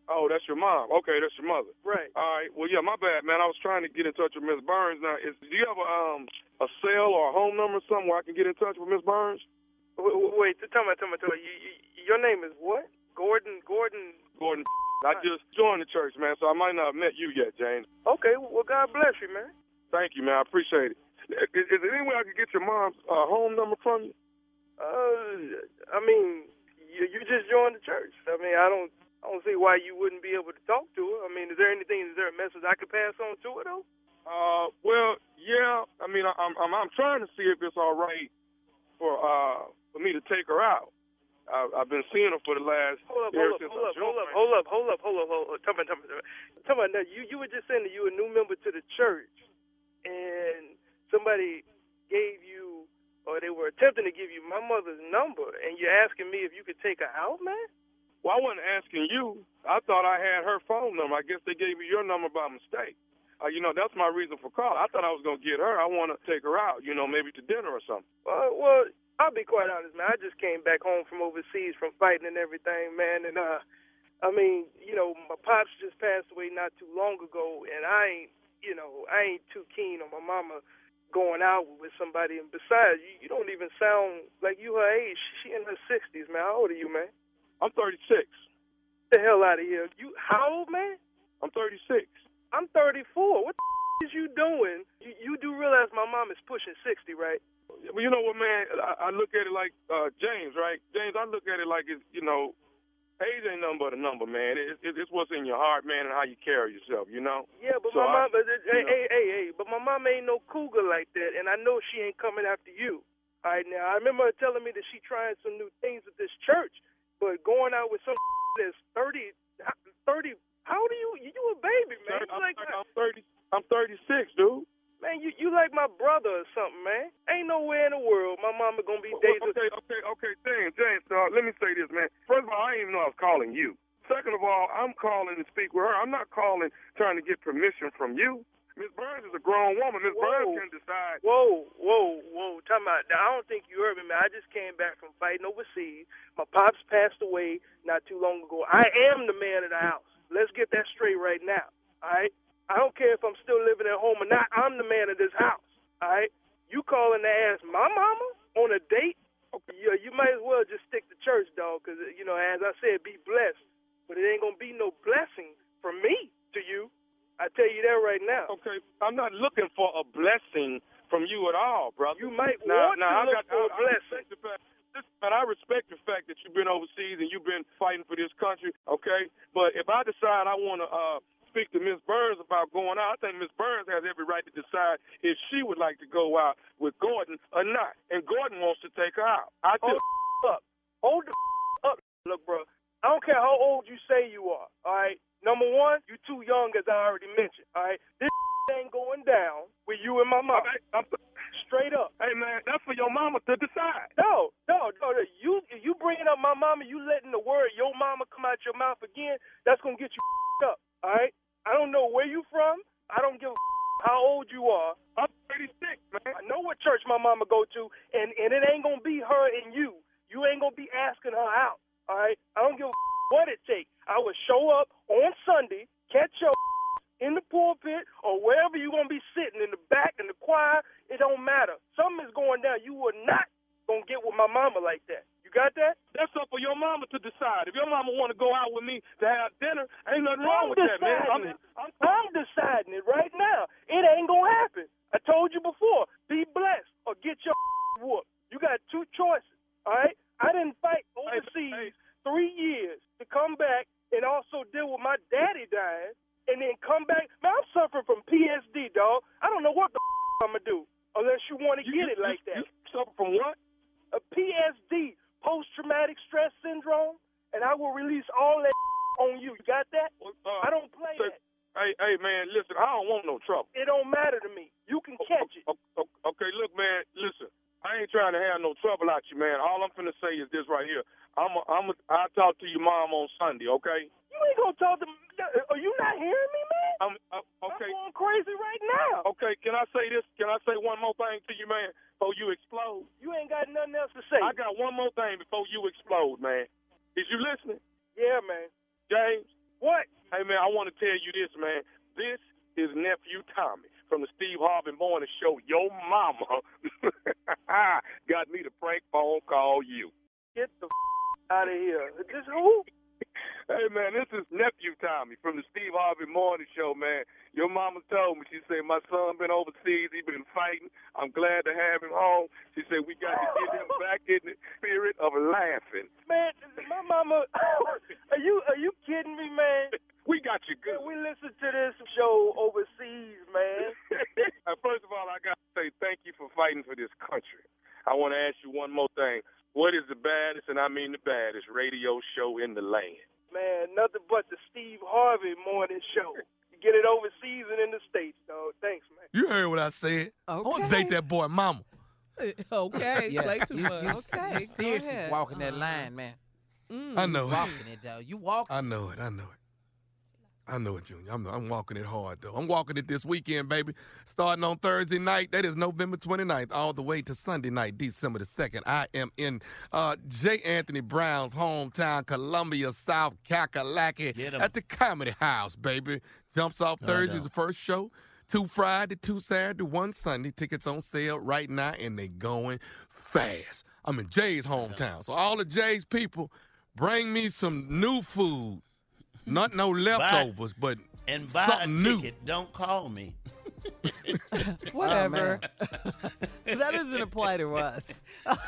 Oh, that's your mom. Okay, that's your mother. Right. All right. Well, yeah, my bad, man. I was trying to get in touch with Miss Burns. Now, is, do you have a um a cell or a home number somewhere I can get in touch with Miss Burns? Wait, wait tell me, tell me, tell me. You, you, your name is what? Gordon. Gordon. Gordon. I just joined the church, man, so I might not have met you yet, James. Okay. Well, God bless you, man. Thank you, man. I appreciate it. Is, is there any way I could get your mom's uh, home number from you? Uh, I mean, you, you just joined the church. I mean, I don't, I don't see why you wouldn't be able to talk to her. I mean, is there anything? Is there a message I could pass on to her though? Uh, well, yeah. I mean, I, I'm I'm I'm trying to see if it's all right for uh for me to take her out. I, I've been seeing her for the last Hold up, hold up, hold up, hold up, hold up, hold up, hold up, hold up. Tell me, tell me, tell me. Now, you, you were just saying that you were a new member to the church, and somebody gave you, or they were attempting to give you my mother's number, and you're asking me if you could take her out, man? Well, I wasn't asking you. I thought I had her phone number. I guess they gave me your number by mistake. Uh, you know, that's my reason for calling. I thought I was gonna get her. I want to take her out. You know, maybe to dinner or something. Uh, well, I'll be quite honest, man. I just came back home from overseas from fighting and everything, man. And uh, I mean, you know, my pops just passed away not too long ago, and I ain't, you know, I ain't too keen on my mama going out with somebody. And besides, you, you don't even sound like you her age. She in her sixties, man. How old are you, man? I'm 36. Get the hell out of here. You how old, man? I'm 36. I'm 34. What the is you doing? You, you do realize my mom is pushing 60, right? Well, you know what, man? I, I look at it like uh, James, right? James, I look at it like it's, you know, age ain't nothing but a number, man. It, it, it's what's in your heart, man, and how you carry yourself. You know. Yeah, but So my mom, but, it- hey, hey, hey, hey, but my mom ain't no cougar like that, and I know she ain't coming after you. All right, now I remember her telling me that she trying some new things at this church, but going out with some that's 30, 30 how do you? You a baby, man. I'm, like I'm 30. I'm 36, dude. Man, you you like my brother or something, man. Ain't nowhere in the world my mama gonna be dating. Okay, okay, okay, James, James. Uh, let me say this, man. First of all, I didn't even know I was calling you. Second of all, I'm calling to speak with her. I'm not calling trying to get permission from you. Miss Burns is a grown woman. Miss Burns can decide. Whoa, whoa, whoa! Time out. Now, I don't think you heard me, man. I just came back from fighting overseas. My pops passed away not too long ago. I am the man of the house. Let's get that straight right now. All right. I don't care if I'm still living at home or not. I'm the man of this house. All right. You calling to ask my mama on a date? Yeah, you might as well just stick to church, dog. Because you know, as I said, be blessed. But it ain't gonna be no blessing from me to you. I tell you that right now. Okay, I'm not looking for a blessing from you at all, brother. You might now, want now, to I look got, for a I, I blessing. the fact, I respect the fact that you've been overseas and you've been fighting for this country, okay? But if I decide I want to uh, speak to Miss Burns about going out, I think Miss Burns has every right to decide if she would like to go out with Gordon or not. And Gordon wants to take her out. I do. Hold the up. Hold the up. Look, bro. I don't care how old you say you are. All right. Number one, you're too young, as I already mentioned. All right. This ain't going down with you and my mom. Straight up. Hey man, that's for your mama to decide. No, no, no. no. You you bringing up my mama, you letting the word your mama come out your mouth again. That's gonna get you up. All right. I don't know where you from. I don't give a how old you are. I'm 36, man. I know what church my mama go to, and and it ain't gonna be her and you. You ain't gonna be asking her out. All right. I don't give a what it takes. I will show up on Sunday, catch your in the pulpit or wherever you're gonna be sitting in the back in the choir. It don't matter. Something is going down. You are not gonna get with my mama like that. You got that? That's up for your mama to decide. If your mama want to go out with me to have dinner, ain't nothing I'm wrong with that, man. deciding I'm, it. I'm, deciding it right now. It ain't gonna happen. I told you before. Be blessed or get your whooped. You got two choices. All right. I didn't fight overseas three years to come back and also deal with my daddy dying, and then come back. Man, I'm suffering from PSD, dog. I don't know what the I'm gonna do unless you want to get it like that. You suffer from what? A PSD, post-traumatic stress syndrome, and I will release all that on you. You got that? Uh, I don't play that. Hey, hey, man, listen. I don't want no trouble. It don't matter to me. You can catch it. Okay, look, man, listen. I ain't trying to have no trouble out you, man. All I'm finna say is this right here. I'm a, I'm a, I'll talk to your mom on Sunday, okay? You ain't gonna talk to me. Are you not hearing me, man? I'm, uh, okay. I'm going crazy right now. Okay, can I say this? Can I say one more thing to you, man, before you explode? You ain't got nothing else to say. I got one more thing before you explode, man. Is you listening? Yeah, man. James? What? Hey, man, I want to tell you this, man. This is nephew Tommy from the Steve Harvey Morning Show. Your mama got me to prank phone call you. Get the f- out of here. This who? Hey man, this is nephew Tommy from the Steve Harvey Morning Show, man. Your mama told me, she said my son been overseas, he been fighting. I'm glad to have him home. She said we got to get him back in the spirit of laughing. Man, my mama are you are you kidding me, man? We got you good. We listen to this show overseas, man. First of all, I got to say thank you for fighting for this country. I want to ask you one more thing. What is the baddest, and I mean the baddest, radio show in the land? Man, nothing but the Steve Harvey morning show. You get it overseas and in the States, dog. Thanks, man. You heard what I said. I want to date that boy mama. okay, Yeah, play too you- much. you- okay, you go seriously ahead. walking that uh-huh. line, man. I know You it. walking it, though. You walk. I know it. I know it. I know it, Junior. I'm, I'm walking it hard, though. I'm walking it this weekend, baby. Starting on Thursday night. That is November 29th, all the way to Sunday night, December the 2nd. I am in uh, J. Anthony Brown's hometown, Columbia, South Kakalaki, at the Comedy House, baby. Jumps off No, Thursday is the first show. Two Friday, two Saturday, one Sunday. Tickets on sale right now, and they going fast. I'm in Jay's hometown. So all the Jay's people, bring me some new food. Not no leftovers, but And buy something a new. Don't call me. Whatever. Oh, that doesn't apply to us.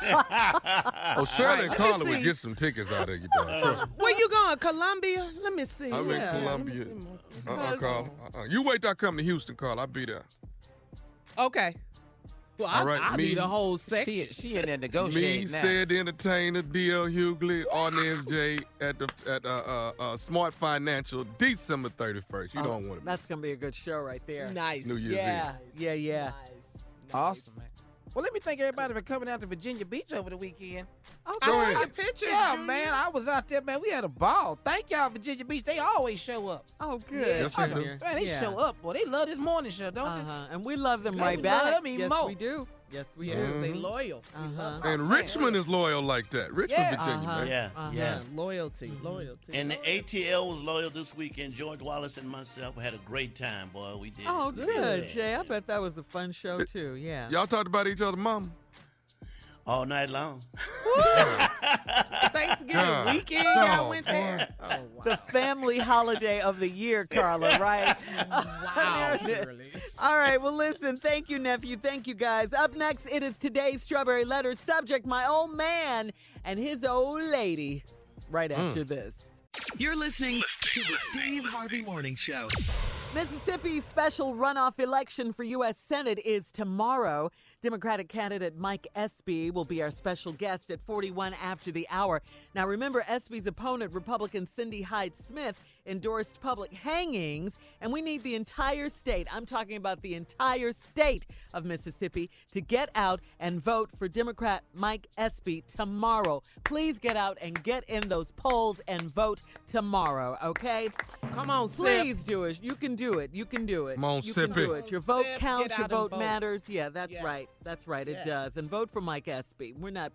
Oh, Shirley and Let Carla would get some tickets out of you, dog. Where you going? Columbia? Let me see. I'm in Yeah, let me Columbia. Uh-uh, Carla. Uh-uh. You wait till I come to Houston, Carla. I'll be there. Okay. Well, I, All right, I me- need a whole section. She, she in there Me, negotiating now. said the entertainer, D.L. Hughley, Arnez J. at the at uh, uh, uh, Smart Financial, December 31st. You Oh, don't want to. That's gonna be a good show right there. Nice. New Year's Yeah, yeah, yeah. Awesome, man. Well, let me thank everybody for coming out to Virginia Beach over the weekend. Oh, I Go saw ahead. pictures. Yeah, Junior. man, I was out there, man. We had a ball. Thank y'all, Virginia Beach. They always show up. Oh, good. Yes, they do. Man, they Yeah. show up. Boy, they love this morning show, don't Uh-huh. And we love them right we love back. them even yes, more. we do. Yes, we Yes, do. they loyal. Uh-huh. love And Richmond is loyal like that. Richmond, Yeah. Virginia, Uh-huh. man. Yeah, Uh-huh. yeah. loyalty, loyalty. And the ATL was loyal this weekend. George Wallace and myself had a great time, boy. We did. Oh, it. good, Yeah. Jay. I bet that was a fun show too. Yeah. Y'all talked about each other, mom. All night long. Thanksgiving God. weekend, No, y'all went there. Oh, wow. The family holiday of the year, Carla, right? Wow, All right, well, listen, thank you, nephew. Thank you, guys. Up next, it is today's Strawberry Letter subject, my old man and his old lady, right Mm. after this. You're listening to the Steve Harvey Morning Show. Mississippi's special runoff election for U.S. Senate is tomorrow. Democratic candidate Mike Espy will be our special guest at 41 after the hour. Now, remember, Espy's opponent, Republican Cindy Hyde Smith, endorsed public hangings, and we need the entire state, I'm talking about the entire state of Mississippi, to get out and vote for Democrat Mike Espy tomorrow. Please get out and get in those polls and vote tomorrow, okay? Come on, Sip. Please do it. You can do it. You can do it. Come on, you can Sippy. do it. Your vote Sip, counts. Your vote, vote. matters. Yeah, that's Yes. right. That's right. It does. And vote for Mike Espy. We're not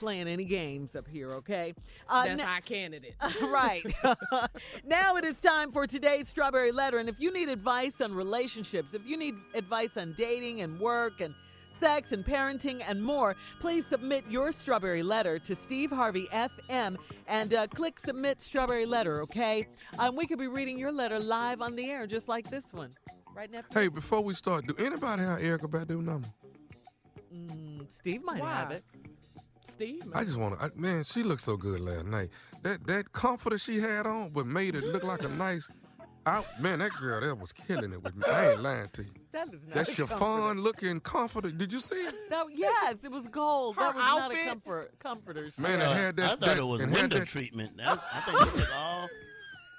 playing any games up here, okay? Uh, That's n- our candidate. right. now it is time for today's Strawberry Letter. And if you need advice on relationships, if you need advice on dating and work and sex and parenting and more, please submit your strawberry letter to Steve Harvey FM and uh, click submit strawberry letter, okay? Um, we could be reading your letter live on the air just like this one. Right, nephew? Hey, before we start, do anybody have Erykah Badu number? Mm, Steve might have it. Steve. I just want to, man, she looked so good last night. That that comforter she had on, but made it look like a nice. Out, man, that girl that was killing it with me. I ain't lying to you. That is not That a chiffon comforter. looking comforter. Did you see it? No, yes, it was gold. that Her was not a outfit? comfort, comforter. Man, I it had that. I thought that, it was and had window that- treatment. That's, I think she took all,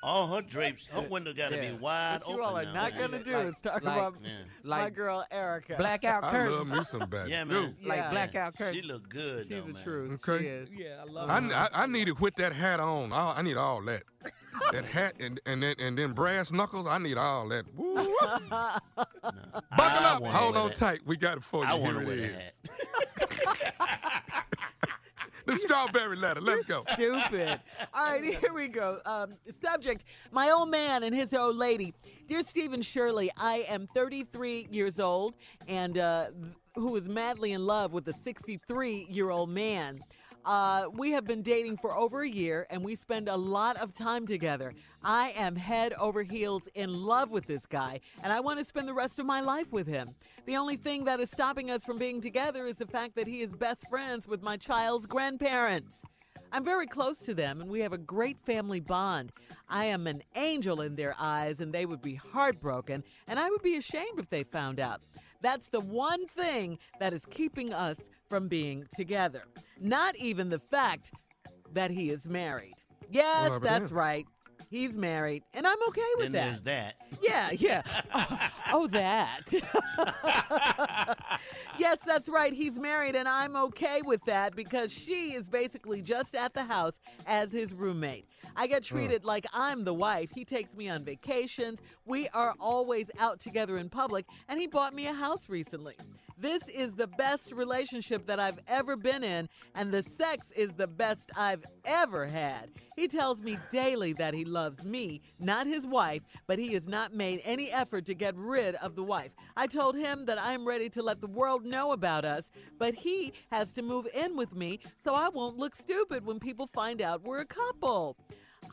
all her drapes. Her window got to Yeah. be wide open. What you open. all are now, not gonna do Like- is talk like- about Yeah. my girl Erykah. blackout curtains. I love me some bad. Yeah, Dude. man. Like Yeah. blackout She look good, She's though, a man. truth. Okay. She is. Yeah, I love I, her. I, I needed with that hat on. I, I need all that. That hat and and then and then brass knuckles. I need all that. Woo. Buckle I up. wanna Hold on that. tight. We got it for you. I Here want to it wear is. The strawberry letter. Let's go. Stupid. All right, here we go. Um, subject My old man and his old lady. Dear Stephen Shirley, I am 33 years old and uh, who is madly in love with a 63 year old man. Uh, we have been dating for over a year and we spend a lot of time together. I am head over heels in love with this guy and I want to spend the rest of my life with him. The only thing that is stopping us from being together is the fact that he is best friends with my child's grandparents. I'm very close to them and we have a great family bond. I am an angel in their eyes and they would be heartbroken and I would be ashamed if they found out. That's the one thing that is keeping us from being together. Not even the fact that he is married. Yes, Well, that's right. He's married and I'm okay with Then that. there's that. Yeah, yeah. Oh, oh, that. yes, that's right. He's married, and I'm okay with that because she is basically just at the house as his roommate. I get hmm. treated like I'm the wife. He takes me on vacations. We are always out together in public, and he bought me a house recently. This is the best relationship that I've ever been in, and the sex is the best I've ever had. He tells me daily that he loves me, not his wife, but he has not made any effort to get rid of the wife. I told him that I'm ready to let the world know about us, but he has to move in with me so I won't look stupid when people find out we're a couple.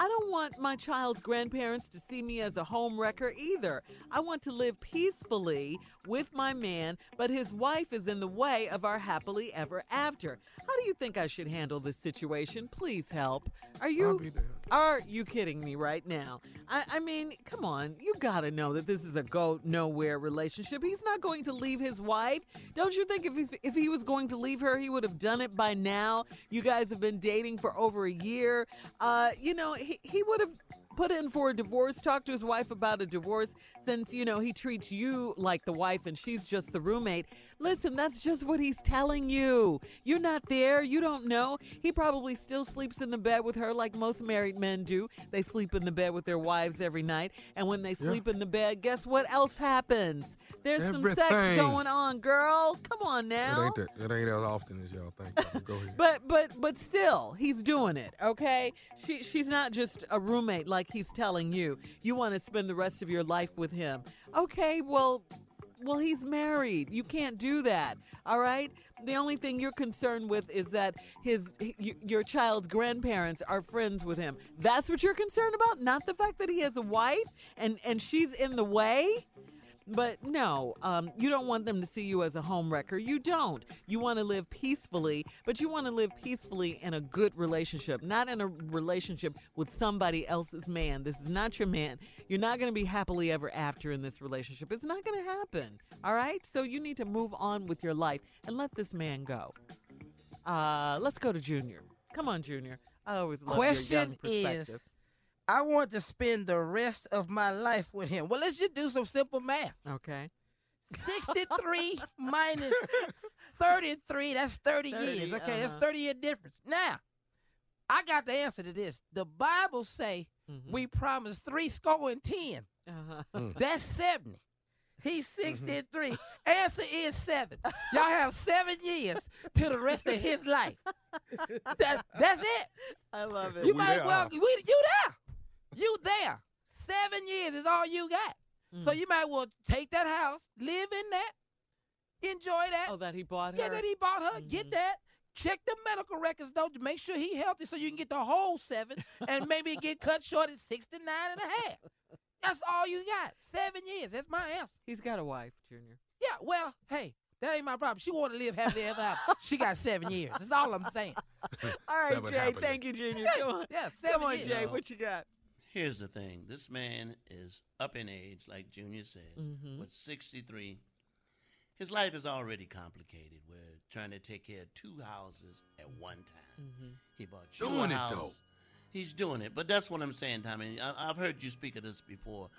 I don't want my child's grandparents to see me as a home wrecker either. I want to live peacefully with my man, but his wife is in the way of our happily ever after. How do you think I should handle this situation? Please help. Are you are you kidding me right now? I, I mean, come on, you gotta know that this is a go nowhere relationship. He's not going to leave his wife. Don't you think if he, if he was going to leave her, he would have done it by now? You guys have been dating for over a year. Uh, you know, he, he would have put in for a divorce, talk to his wife about a divorce since, you know, he treats you like the wife and she's just the roommate. Listen, that's just what he's telling you. You're not there. You don't know. He probably still sleeps in the bed with her like most married men do. They sleep in the bed with their wives every night. And when they sleep in the bed, guess what else happens? There's some sex going on, girl. Come on It now. ain't that. It ain't as often as y'all think. But Go ahead. But but but still, he's doing it. Okay, she she's not just a roommate like he's telling you. You want to spend the rest of your life with him. Okay, well. Well, he's married. You can't do that. All right? The only thing you're concerned with is that his your child's grandparents are friends with him. That's what you're concerned about, not the fact that he has a wife and and she's in the way. But no, um, you don't want them to see you as a home wrecker. You don't. You want to live peacefully, but you want to live peacefully in a good relationship, not in a relationship with somebody else's man. This is not your man. You're not going to be happily ever after in this relationship. It's not going to happen. All right? So you need to move on with your life and let this man go. Uh, let's go to Junior. Come on, Junior. I always love your Question young perspective. is, I want to spend the rest of my life with him. Well, let's just do some simple math. Okay. 63 minus 33, that's 30, 30, years. Okay, that's uh-huh. 30 year difference. Now, I got the answer to this. The Bible say Mm-hmm. we promised three score and 10. Uh-huh. Mm. That's 70. He's Mm-hmm. 63. Answer is seven. Y'all have seven years to the rest of his life. That, that's it. I love it. You We might there, well, huh? we, you there. You there. Seven years is all you got. So Mm. you might well take that house, live in that, Enjoy that. Oh, that he bought her. Yeah, that he bought her. Get that. Check the medical records though to make sure he healthy so you can get the whole seven and maybe get cut short at 69 and a half. That's all you got. Seven years. That's my answer. He's got a wife, Junior. Yeah, well, hey, that ain't my problem. She want to live happily ever after. She got seven years. That's all I'm saying. All right, Jay. Thank you, Junior. Yeah, Come on. yeah, seven Come on, years. Jay. What you got? Here's the thing. This man is up in age, like Junior says, Mhm. with 63. His life is already complicated. We're trying to take care of two houses at one time. Mm-hmm. He bought two Doing it, houses. though. He's doing it, but that's what I'm saying, Tommy. I, I've heard you speak of this before.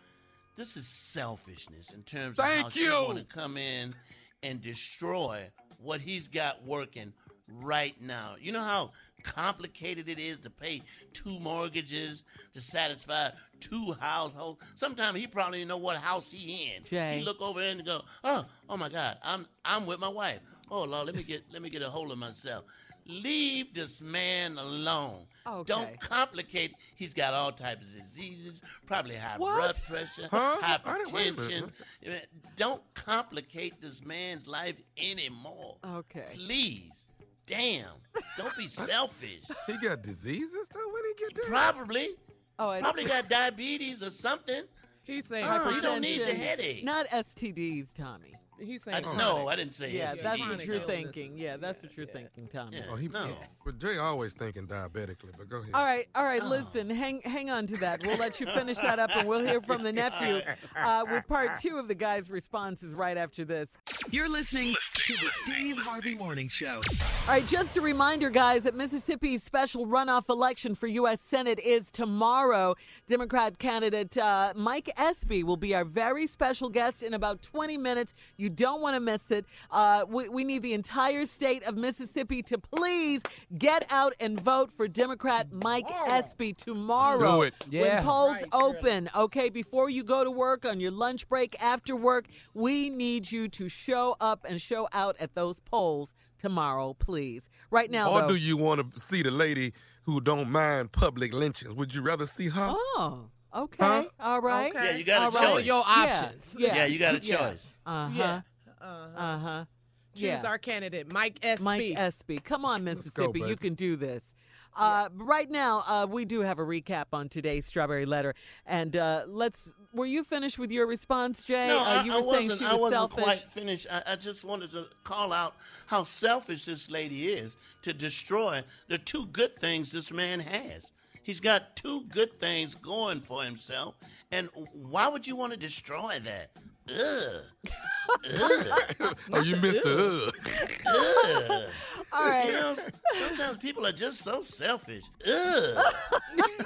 This is selfishness in terms of how Thank she you. want to come in and destroy what he's got working right now. You know how complicated it is to pay two mortgages to satisfy two households. Sometimes he probably know what house he in. Jay. He look over and go, oh, oh my God, I'm I'm with my wife. Oh Lord, let me get let me get a hold of myself. Leave this man alone. Okay. Don't complicate. He's got all types of diseases, probably high What? blood pressure, Huh? I didn't- wait a minute. hypertension. Don't complicate this man's life anymore. Okay. Please. Damn. Don't be selfish. He got diseases though when he get there? Probably. Oh, it's Probably got diabetes or something. He's saying Oh, you don't need the hypertension. headache. Not STDs, Tommy. He's saying. I, saying no, I didn't say Yeah, STD. that's what you're thinking. Yeah, that's what you're thinking, Tommy. Yeah, Oh, he, no. But Jay always thinking diabetically, but go ahead. All right, all right. Listen, hang hang on to that. We'll let you finish that up, and we'll hear from the nephew uh, with part two of the guy's responses right after this. You're listening to the Steve Harvey Morning Show. All right, just a reminder, guys, that Mississippi's special runoff election for U.S. Senate is tomorrow. Democrat candidate uh, Mike Espy will be our very special guest in about 20 minutes. You don't want to miss it. Uh, we, we need the entire state of Mississippi to please get out and vote for Democrat Mike Espy tomorrow. Do it. Yeah. When polls Right, open, okay, before you go to work, on your lunch break, after work, we need you to show up and show out at those polls tomorrow, please. Right now, or though. do you want to see the lady who don't mind public lynchings? Would you rather see her? Oh, okay. Huh? All right. Okay. Yeah, you got a All right. choice. Your options. Yeah. Yeah, you got a yeah. choice. Uh-huh. Yeah. Uh-huh. Uh-huh. Choose Yeah. our candidate, Mike S. Mike Espy. Come on, go, Mississippi. you can do this. Uh, Right now, uh, we do have a recap on today's Strawberry Letter. And uh, let's. Were you finished with your response, Jay? No, uh, I, you I were saying wasn't. she I was wasn't selfish. quite finished. I, I just wanted to call out how selfish this lady is to destroy the two good things this man has. He's got two good things going for himself, and why would you want to destroy that? Ugh. Ugh. oh, you missed the uh. Ugh. All right. You know, sometimes people are just so selfish. Ugh.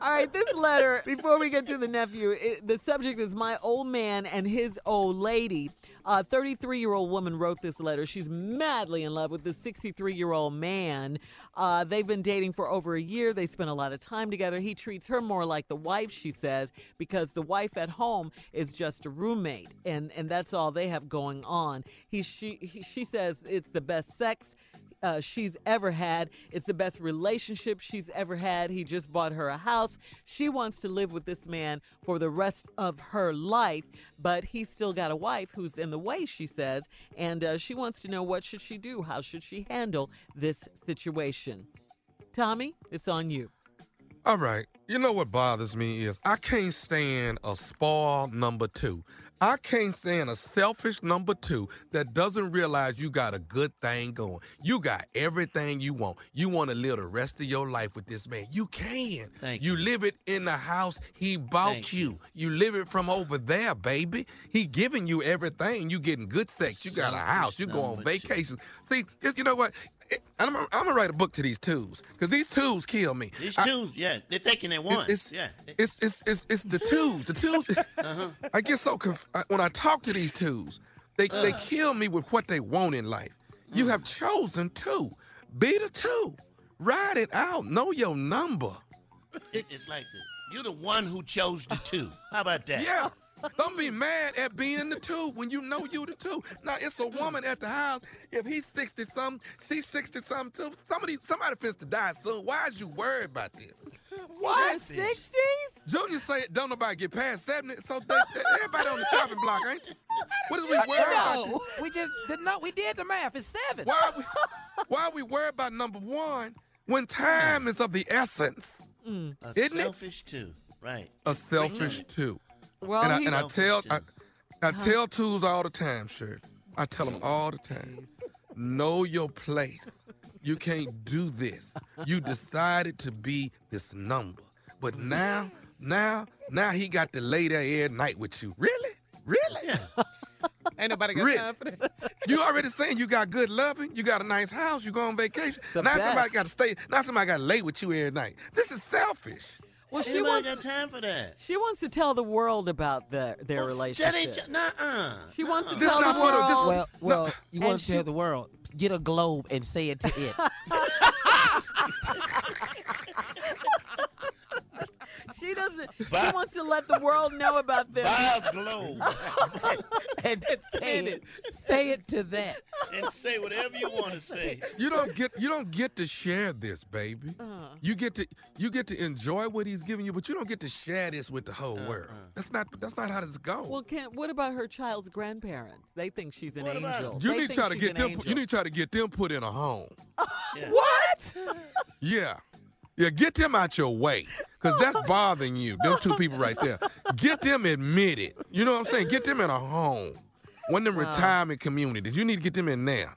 All right, this letter, before we get to the nephew, it, the subject is my old man and his old lady. A 33 year old woman wrote this letter. She's madly in love with this 63 year old man. Uh, they've been dating for over a year. They spend a lot of time together. He treats her more like the wife, she says, because the wife at home is just a roommate, and, and that's all they have going on. He, she, he, she says it's the best sex uh, she's ever had. It's the best relationship she's ever had. He just bought her a house. She wants to live with this man for the rest of her life, but he's still got a wife who's in the way, she says, and uh, she wants to know what should she do? How should she handle this situation? Tommy, it's on you. All right. You know what bothers me is I can't stand a spoiled number two. I can't stand a selfish number two that doesn't realize you got a good thing going. You got everything you want. You want to live the rest of your life with this man. You can. Thank you. live it in the house he bought Thank you. you. live it from over there, baby. He giving you everything. You getting good sex. You got a house. You go on number two. vacation. See, you know what? It- I'm, I'm gonna write a book to these twos because these twos kill me. These I- twos, yeah, they're thinking they won. it's, yeah. it's, it's, it's, it's the twos. The twos. Uh-huh. I get so conf- I, when I talk to these twos, they, they kill me with what they want in life. You have chosen two. Be the two. Ride it out. Know your number. It- it's like the, you're the one who chose the two. How about that? Yeah. Don't be mad at being the two when you know you the two. Now it's a woman at the house. If he's sixty something, she's sixty something too. Somebody somebody finna to die soon. Why is you worried about this? What? 60s? Junior say don't nobody get past seventy, so they, they- everybody on the chopping block, ain't you? What is we worried no, about? we just did not. We did the math. It's seven. Why are we, why are we worried about number one when time is of the essence? Mm. A Isn't it? selfish too. Right. A selfish too. Well, and I, and I tell I, I tell tools all the time, Shirley. I tell them all the time. Know your place. You can't do this. You decided to be this number, but now, now, now he got to lay there every night with you. Really, really? Ain't nobody got Really? time for that. You already saying you got good loving, you got a nice house, you go on vacation. The now best. somebody got to stay. Now somebody got to lay with you every night. This is selfish. Well, she wants, got time for that? she wants to tell the world about their, their That relationship. ain't nuh-uh. She wants to This tell the world. this- Well, well, you want to tell the world, get a globe and say it to it. She doesn't. She wants to let the world know about them. Buy a globe and say it, say it to that. and say whatever you want to say. You don't get you don't get to share this, baby. Uh-huh. You get to you get to enjoy what he's giving you, but you don't get to share this with the whole world. That's not that's not how this goes. Well, can what about her child's grandparents? They think she's an What about angel. you They need to try to get them. angel. You need to try to get them put in a home. Yeah. What? Yeah, yeah. Get them out your way, cause that's bothering you. Them two people right there. Get them admitted. You know what I'm saying? Get them in a home, one of them retirement communities. You need to get them in there.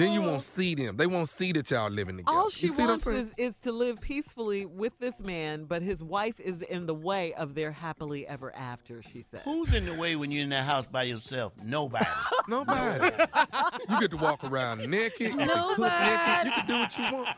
Then you won't see them. They won't see that y'all living together. All she you see what I'm wants is, is to live peacefully with this man, but his wife is in the way of their happily ever after, she said. Who's in the way when you're in that house by yourself? Nobody. Nobody. you get to walk around naked. You can cook naked. You can do what you want.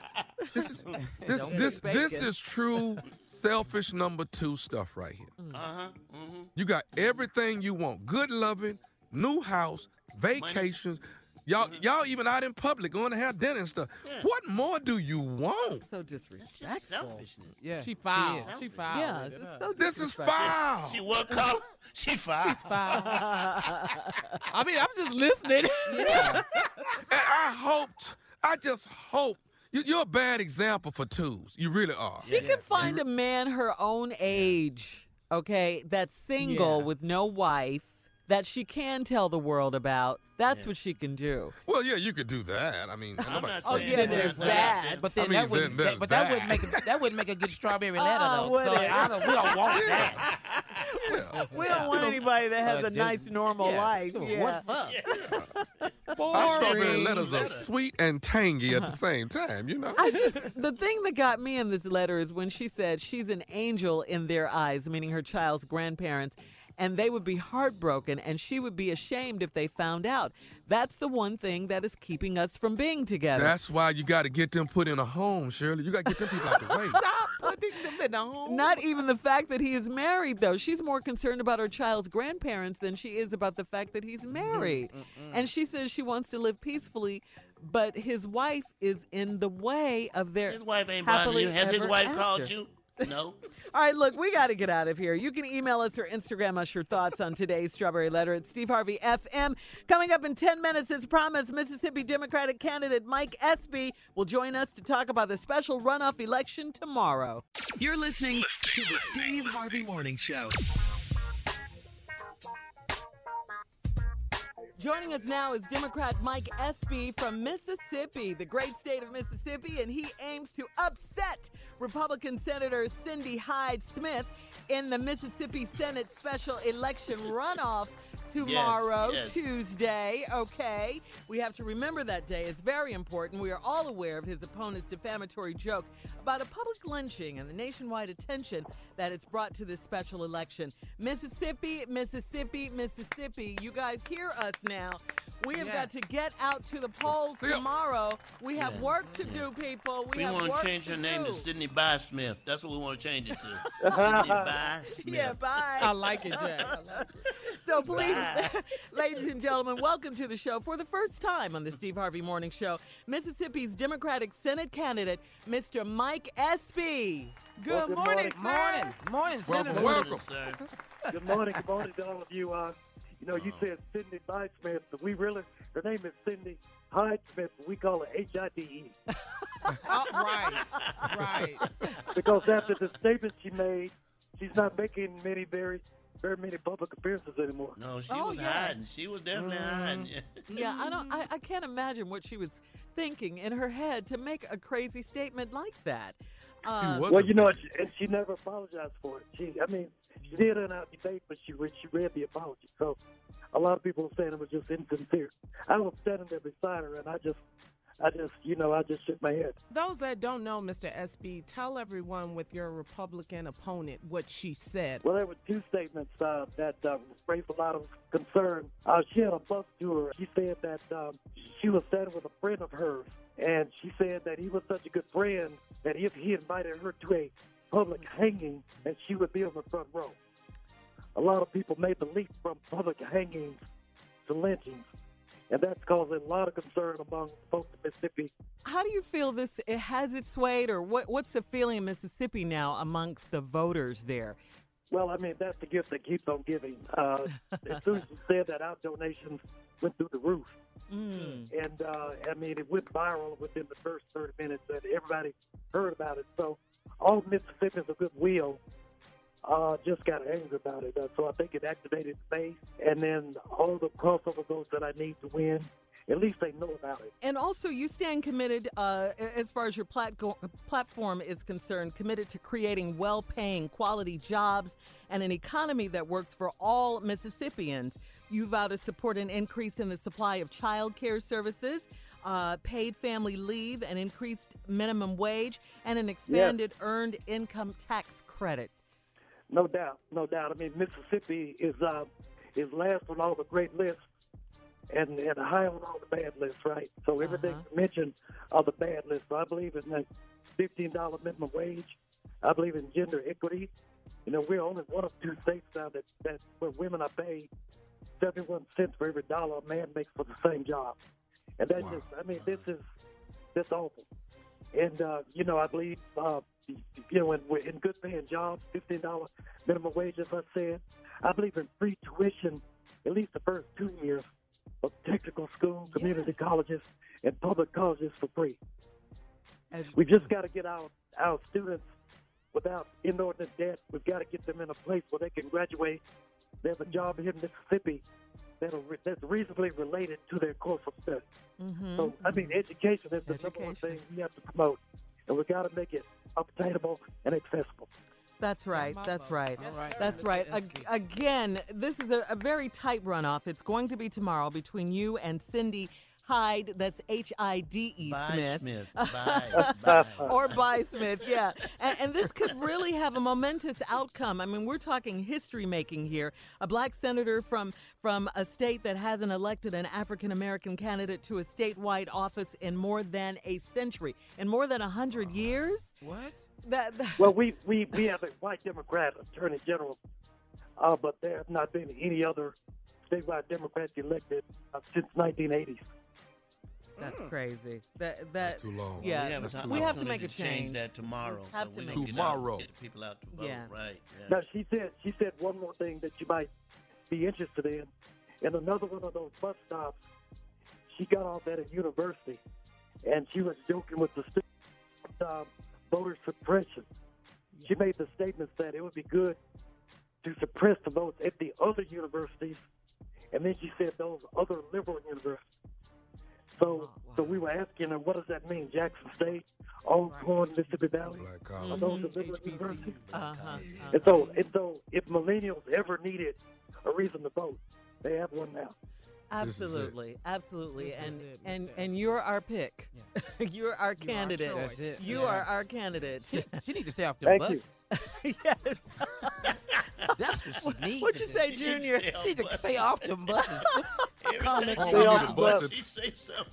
This is this this this is true selfish number two stuff right here. Uh huh. Mm-hmm. You got everything you want. Good loving, new house, vacations. Y'all, y'all even out in public going to have dinner and stuff. What more do you want? So That's disrespectful. just selfishness. Yeah, She foul. is. She foul. Yeah, it's it, just huh? so This is disrespectful. foul. She what color? She five. I mean, I'm just listening. And I hoped, I just hope you, you're a bad example for twos. You really are. She can find a man her own age, okay, that's single Yeah. with no wife that she can tell the world about. That's what she can do. Well, yeah, you could do that. I mean, I'm nobody not Oh, yeah, that. there's that. that. But then I mean, that wouldn't. then that, but that, that. wouldn't make a, that wouldn't make a good strawberry letter Uh, though. would So it? I don't, we don't want that. Yeah. We don't want anybody that has Uh, a just- nice, normal yeah. life. Yeah. What fuck? Our strawberry Boring. letters are sweet and tangy at the same time, you know? I just the thing that got me in this letter is when she said she's an angel in their eyes, meaning her child's grandparents, and they would be heartbroken and she would be ashamed if they found out. That's the one thing that is keeping us from being together. That's why you got to get them put in a home, Shirley. You got to get them people out of the way. Stop putting them in the home. Not even the fact that he is married, though. She's more concerned about her child's grandparents than she is about the fact that he's married. And she says she wants to live peacefully, but his wife is in the way of their. His wife ain't bothering you. Has his wife after. called you? No. All right, look, we got to get out of here. You can email us or Instagram us your thoughts on today's Strawberry Letter at Steve Harvey FM. Coming up in 10 minutes, as promised, Mississippi Democratic candidate Mike Espy will join us to talk about the special runoff election tomorrow. You're listening to the Steve Harvey Morning Show. Joining us now is Democrat Mike Espy from Mississippi, the great state of Mississippi, and he aims to upset Republican Senator Cindy Hyde Smith in the Mississippi Senate special election runoff tomorrow, yes. Tuesday. Okay. We have to remember that day. It's very important. We are all aware of his opponent's defamatory joke about a public lynching and the nationwide attention that it's brought to this special election. Mississippi, Mississippi, Mississippi. You guys hear us now. We have got to get out to the polls tomorrow. We have Yeah. work to do, people. We, We want to change your name to Sydney Bysmith. That's what we want to change it to. Sydney Bysmith. Yeah, bye. I like it, Jack. So please, ladies and gentlemen, welcome to the show for the first time on the Steve Harvey Morning Show. Mississippi's Democratic Senate candidate, Mr. Mike Espy. Good Well, good morning, morning. sir. Morning. Morning, Welcome, Senator. welcome. Good morning, good morning to all of you. Uh, you know, you said Cindy Hyde Smith, but we really, her name is Cindy Hyde Smith, but we call her H-I-D-E. Oh, right, right. Because after the statement she made, she's not making many, very, very many public appearances anymore. No, she Oh, was yeah. hiding. She was definitely hiding. Yeah, I don't. I, I can't imagine what she was thinking in her head to make a crazy statement like that. Uh, well, you know, and she, and she never apologized for it. She, I mean, she did in our debate, but she she read the apology. So a lot of people were saying it was just insincere. I was standing there beside her, and I just, I just, you know, I just shook my head. Those that don't know, Mr. Espy, tell everyone with your Republican opponent what she said. Well, there were two statements uh, that uh, raised a lot of concern. Uh, she had a bus tour. She said that um, she was standing with a friend of hers, and she said that he was such a good friend that if he invited her to a public hanging, that she would be on the front row. A lot of people made the leap from public hangings to lynchings, and that's causing a lot of concern among folks in Mississippi How do you feel this it has it swayed, or what? What's the feeling in Mississippi now amongst the voters there? Well, I mean, that's the gift that keeps on giving. Uh, as soon as you said that, our donations went through the roof. Mm. And, uh, I mean, it went viral within the first 30 minutes, and everybody heard about it. So all Mississippians of goodwill uh, just got angry about it. Uh, so I think it activated base. And then all the crossover votes that I need to win, at least they know about it. And also, you stand committed, uh, as far as your platgo- platform is concerned, committed to creating well paying, quality jobs and an economy that works for all Mississippians. You vow to support an increase in the supply of child care services, uh, paid family leave, an increased minimum wage, and an expanded earned income tax credit. No doubt, no doubt. I mean, Mississippi is uh, is last on all the great lists and, and high on all the bad lists, right? So everything Uh-huh. mentioned are the bad lists. So I believe in the fifteen dollar minimum wage. I believe in gender equity. You know, we're only one of two states now that, that where women are paid seventy one cents for every dollar a man makes for the same job. And that's just I mean, this is that's awful. And uh, you know, I believe uh, you know, in, in good paying jobs, fifteen dollar minimum wage, as I said. I believe in free tuition, at least the first two years of technical school, community colleges, and public colleges for free. We just got to get our our students without inordinate debt. We've got to get them in a place where they can graduate. They have a job here in Mississippi that'll re- that's reasonably related to their course of study. Mhm. So, I mean, education is the number one thing we have to promote, and we've got to make it obtainable and accessible. That's right. That's right. All right. That's right. Ag- again, this is a, a very tight runoff. It's going to be tomorrow between you and Cindy Hyde. That's H I D E Smith. Smith. Bye. Bye. or by Smith, yeah. And, and this could really have a momentous outcome. I mean, we're talking history making here. A black senator from from a state that hasn't elected an African American candidate to a statewide office in more than a century, in more than a hundred years. What? That, that Well, we, we, we have a white Democrat attorney general, uh, but there have not been any other statewide Democrats elected uh, since 1980s. That's crazy. That that too long. Yeah, we have, time- we have to make a change change. that tomorrow. Have so to we make can a get out, Tomorrow. get people out to vote. Yeah. Right. Yeah. Now she said she said one more thing that you might be interested in, in another one of those bus stops. She got off at a university, and she was joking with the students about um, voter suppression. She made the statement that it would be good to suppress the votes at the other universities, and then she said those other liberal universities. So, so we were asking her, what does that mean? Jackson State, Alcorn, Mississippi Valley, are those the liberal universities? Uh-huh. And so, and so, if millennials ever needed a reason to vote, they have one now. Absolutely, absolutely, This and it, and Mr. and you're our pick. you're our candidate. choice. That's it. You Yeah. are our candidate. She, she needs to stay off the Thank you. buses. yes. That's what she needs. What to you do. say, She Junior? needs to stay off the buses. Comments. All Stay we need the to bus. bust She say something.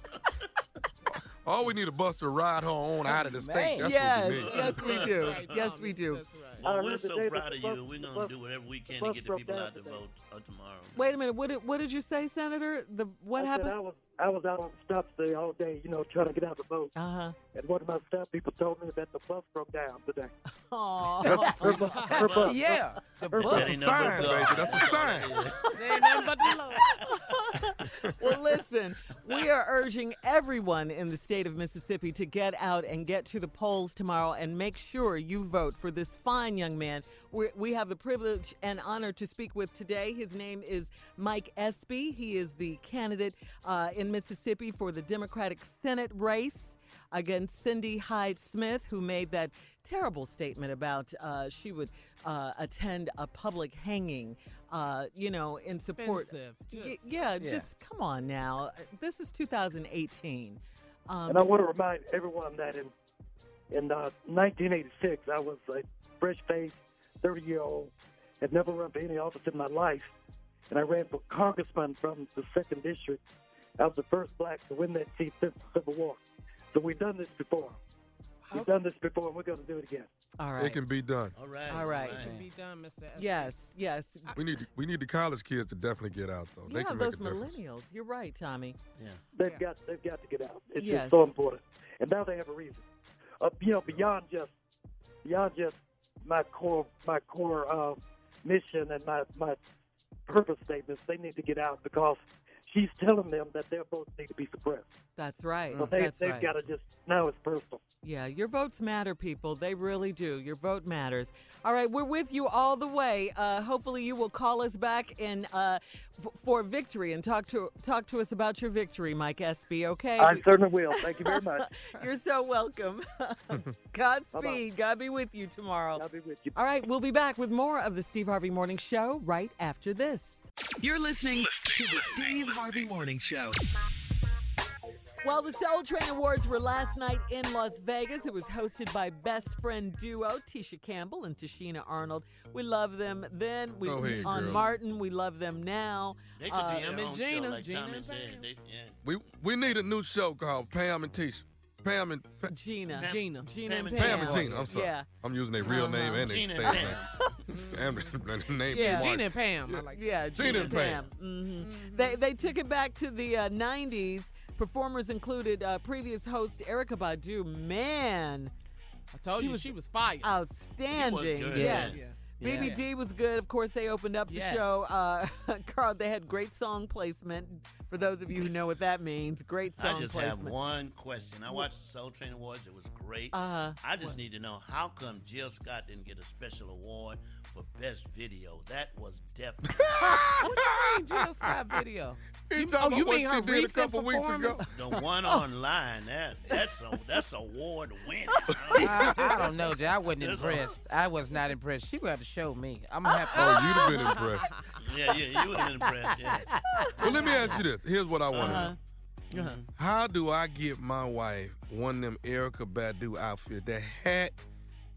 All we need to bust her ride her on out of the state. That's yes, what we need. yes, we do. Yes, we do. Well, I we're so proud of bus- you. We're gonna do whatever we can to get the people out to vote uh, tomorrow. Wait a minute. What did, what did you say, Senator? The what I happened? I was I was out on the stop today all day, you know, trying to get out the boat. Uh huh. And one of my staff people told me that the bus broke down today. Aw. That's- her bu- her bus- Yeah, the her bus. That's a sign, baby. That's a sign. There ain't nothing but the Lord. well, listen, we are urging everyone in the state of Mississippi to get out and get to the polls tomorrow and make sure you vote for this fine young man. we we have the privilege and honor to speak with today. His name is Mike Espy. He is the candidate uh, in Mississippi for the Democratic Senate race against Cindy Hyde Smith, who made that terrible statement about uh, she would uh, attend a public hanging, uh, you know, in support. Offensive. Y- yeah, Yeah. just come on now. This is 2018. Um, And I want to remind everyone that in in uh, 1986, I was a fresh faced, 30 year old, had never run for any office in my life, and I ran for congressman from the second district. I was the first black to win that seat since the Civil War. So we've done this before. We've done this before, and we're going to do it again. All right. It can be done. All right. All right. It can be done, Mr. Espy. Yes, yes. We need we need the college kids to definitely get out though. They yeah, can make those a difference. millennials. You're right, Tommy. Yeah. They've got they've got to get out. It's Yes. just so important. And now they have a reason. Uh, you know, beyond just beyond just my core my core uh, mission and my my purpose statements, they need to get out because she's telling them that their votes need to be suppressed. That's right. So they That's they've right. got to just now it's personal. Yeah, your votes matter, people. They really do. Your vote matters. All right, we're with you all the way. Uh, hopefully, you will call us back in uh, f- for victory and talk to talk to us about your victory, Mike Espy. Okay? I certainly will. Thank you very much. You're so welcome. Godspeed. God be with you tomorrow. God be with you. All right, we'll be back with more of the Steve Harvey Morning Show right after this. You're listening to the Steve Harvey Morning Show. Well, the Soul Train Awards were last night in Las Vegas. It was hosted by best friend duo Tisha Campbell and Tichina Arnold. We love them then. We, Go ahead, on girls. Martin, we love them now. They could Uh, do their and own Gina, show, like Gina Tommy and said. They, yeah. We we need a new show called Pam and Tisha. Pam and Pa- Gina. Pam- Gina. Gina Pam and and Pam and Gina. I'm sorry. Yeah. I'm using their real name Uh-huh. and their stage and name. and name. Yeah. from Gina and Pam. I like Yeah, Gina Gina and and Pam. hmm They they took it back to the uh, '90s. Performers included uh, previous host Erykah Badu. Man, I told She you was- she was fired. outstanding. good, Yes. yeah. BBD was good. Of course, they opened up the Yes. show. Uh, Carl, they had great song placement. For those of you who know what that means, great song placement. I just placement. have one question. I watched the Soul Train Awards. It was great. Uh-huh. I just need to know how come Jill Scott didn't get a special award for best video? That was definitely. what do you mean Jill Scott video? He You- oh, about you what mean she her did a recent couple weeks ago. the one online. That that's a that's award winning. I, I don't know, Jay. I wasn't That's impressed. I was not impressed. She gonna have to show me. I'm gonna have to. Oh, you'd have been impressed. yeah, yeah, you would have been impressed. Yeah. Well, let me ask you this. Here's what I want to Uh-huh. know. Uh-huh. How do I get my wife one of them Erykah Badu outfit? That hat,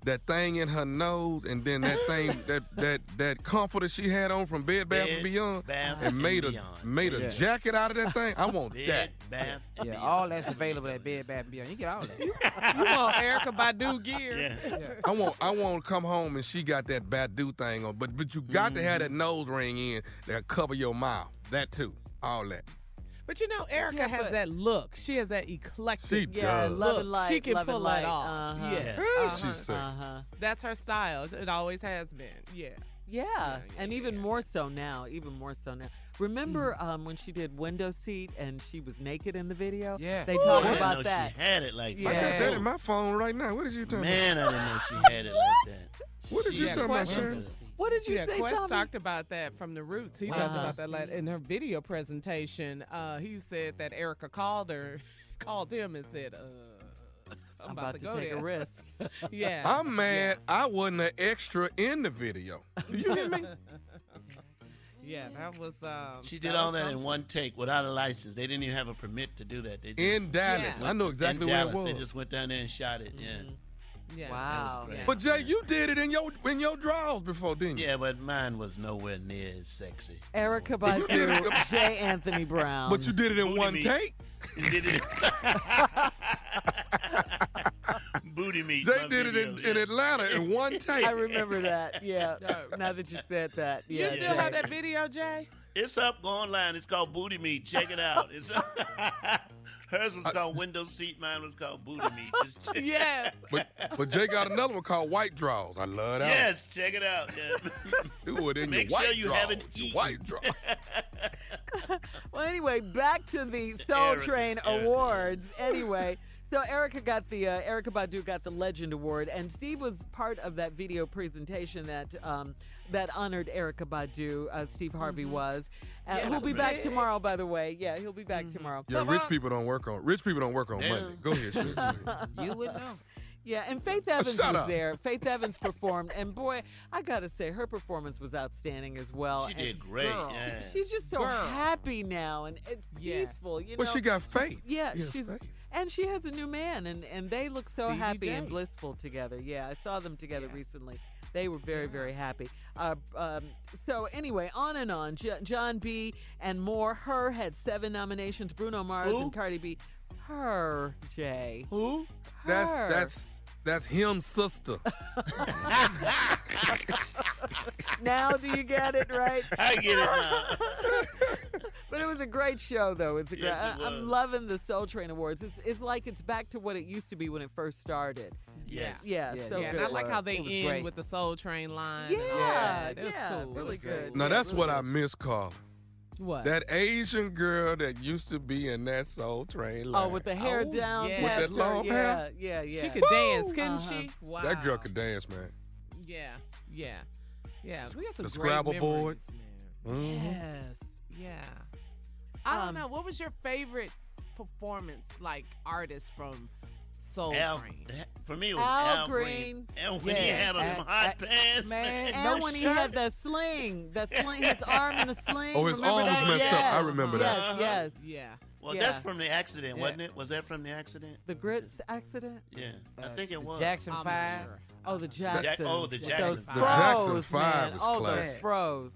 that thing in her nose, and then that thing, that that that comforter she had on from Bed Bath Bed, and Beyond, Bath, and and made a Beyond. made a Yeah. jacket out of that thing. I want Bed, that. bath, and Yeah, beyond. all that's available at Bed Bath and Beyond. You get all that. You want Erykah Badu gear? Yeah. I want I want to come home and she got that Badu thing on, but but you got to have that mm-hmm. nose ring in that cover your mouth. That too, all that. But you know, Erykah Yeah, has that look. She has that eclectic. She Yeah, does. look. and light. She can love pull and that off. Uh-huh. Yeah. Uh-huh. she's sexy. Uh-huh. That's her style. It always has been. Yeah. Yeah, Yeah, and yeah, even yeah. more so now. Even more so now. Remember um, when she did window seat and she was naked in the video? Yeah. they I talked didn't about know that. she had it like Yeah. I got that. that in my phone right now. What did you tell about? Man, I didn't know she had it like that. What did She you had tell me, questions. Sharon? What did you yeah, say, Quest Tommy? talked about that from the roots. He talked Uh-huh. about that like, in her video presentation. Uh, he said that Erykah called her, called him and said, uh, "I'm, I'm about to, go take there." a risk. yeah, I'm mad. I wasn't an extra in the video. You hear me? yeah, that was. Um, She did was all that in one take without a license. They didn't even have a permit to do that. They just, In Dallas, Yeah. I know exactly in where Dallas, it was. They just went down there and shot it. Yeah. Yeah. Wow. But Jay, you did it in your in your drawers before, didn't you? Yeah, but mine was nowhere near as sexy. Erykah You did Badu, it- J. Anthony Brown. But you did it in one meat. take. did it. Booty meat. Jay my did it in, video, in Atlanta in one take. I remember that. Yeah. now that you said that. Yeah, You Yeah. still Jay. have that video, Jay? It's up. Go online. It's called Booty Meat. Check it out. It's hers was called Window Seat. Mine was called Booty Meat. Just check Yes. But, but Jay got another one called White Draws. I love that. Yes, check it out. Yeah. Do it in Make your sure white you draws, haven't your eaten. white draws. Well, anyway, back to the Soul Erykah, Train Erykah. Awards. Anyway, so Erykah got the uh, Erykah Badu got the Legend Award, and Steve was part of that video presentation that um, that honored Erykah Badu. Uh, Steve Harvey was. Uh, Yeah, he'll be back right. tomorrow, by the way. Yeah, he'll be back tomorrow. Yeah, rich people don't work on rich people don't work on Yeah. Monday. Go ahead, Shirley. Go ahead. You would know. Yeah, and Faith Evans Shut was up. there. Faith Evans performed, and boy, I gotta say, her performance was outstanding as well. She And did great. Girl. Yeah. She's just so Girl. happy now and, and Yes. peaceful. You know, Well, she got faith. Yeah, Yes, she's faith. and she has a new man, and and they look so Stevie happy J. and blissful together. Yeah, I saw them together Yeah. recently. They were very very happy. Uh, um, so anyway, on and on. J- Jon B. and more. Her had seven nominations. Bruno Mars Who? and Cardi B. Her Jay. Who? Her. that's that's him's sister. now do you get it right? I get it now. But it was a great show, though. It's a Yes, great. it I, was. I'm loving the Soul Train Awards. It's, it's like it's back to what it used to be when it first started. Yes. Yeah, Yeah, so yeah, good. and I like how they end great. with the Soul Train line. and all Yeah, that. It was yeah, cool. It really good. cool. Now Yeah, that's what really I miss, Carl. What? That Asian girl that used to be in that Soul Train line. oh, with the hair Oh, down, yeah. With that long yeah, hair? Yeah, yeah. She could dance, couldn't Uh-huh. she? Wow. That girl could dance, man. Yeah, yeah, yeah. We got some The great Scrabble memories, board. man. Mhm. Yes, yeah. I don't Um, know. What was your favorite performance, like artist from Soul Al, Train? for me, it was Al Al, Green. And when he had on them Al- hot Al- pants, man, man. And No when he had the sling, the sling, his arm in the sling. Oh, his remember arm was that? messed up. I Yes, remember that. Yes, yes. Yeah. Well, Yeah. that's from the accident, Yeah. wasn't it? Was that from the accident? The grits accident. Yeah, I Uh, think it was. Jackson I'm Five. sure. Oh, the Jackson. oh, the Jackson froze, Five. The Jackson Five man. was oh, classic. those froze.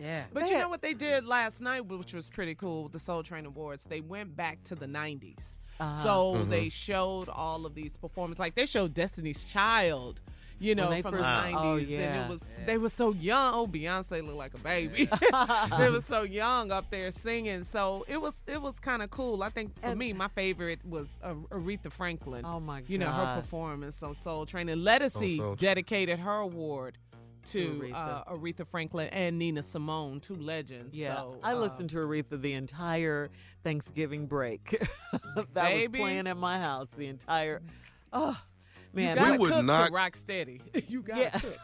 Yeah. But They you had- know what they did last night, which was pretty cool with the Soul Train Awards? They went back to the 90s. Uh-huh. So Mhm. they showed all of these performances. Like they showed Destiny's Child, you know, from first- the 90s. Oh, And it was they were so young. Oh, Beyonce looked like a baby. they were so young up there singing. So it was it was kind of cool. I think for And- me, my favorite was uh, Aretha Franklin. Oh my god, You know, her performance on Soul Train. And Ledisi Soul Train. dedicated her award to Aretha. uh, Aretha Franklin and Nina Simone, two legends. Yeah, so, I uh, listened to Aretha the entire Thanksgiving break. that Baby. was playing at my house the entire. Oh You man, gotta We would cook not- to rock steady. you gotta Yeah. cook.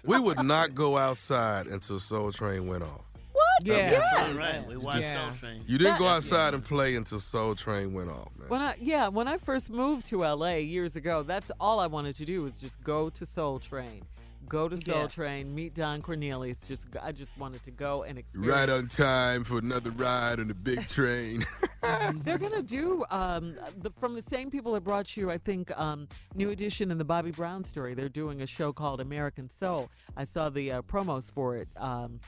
We would not go outside until Soul Train went off. what? Yeah. Yes. All right, we watched Yeah. Soul Train. You didn't That- go outside and play until Soul Train went off, man. When I yeah, when I first moved to LA years ago, that's all I wanted to do was just go to Soul Train. Go to Soul Yes. Train, meet Don Cornelius. Just I just wanted to go and experience. Right on time for another ride on the big train. They're gonna do um, the, from the same people that brought you, I think, um, New Edition and the Bobby Brown story. They're doing a show called American Soul. I saw the uh, promos for it um, um,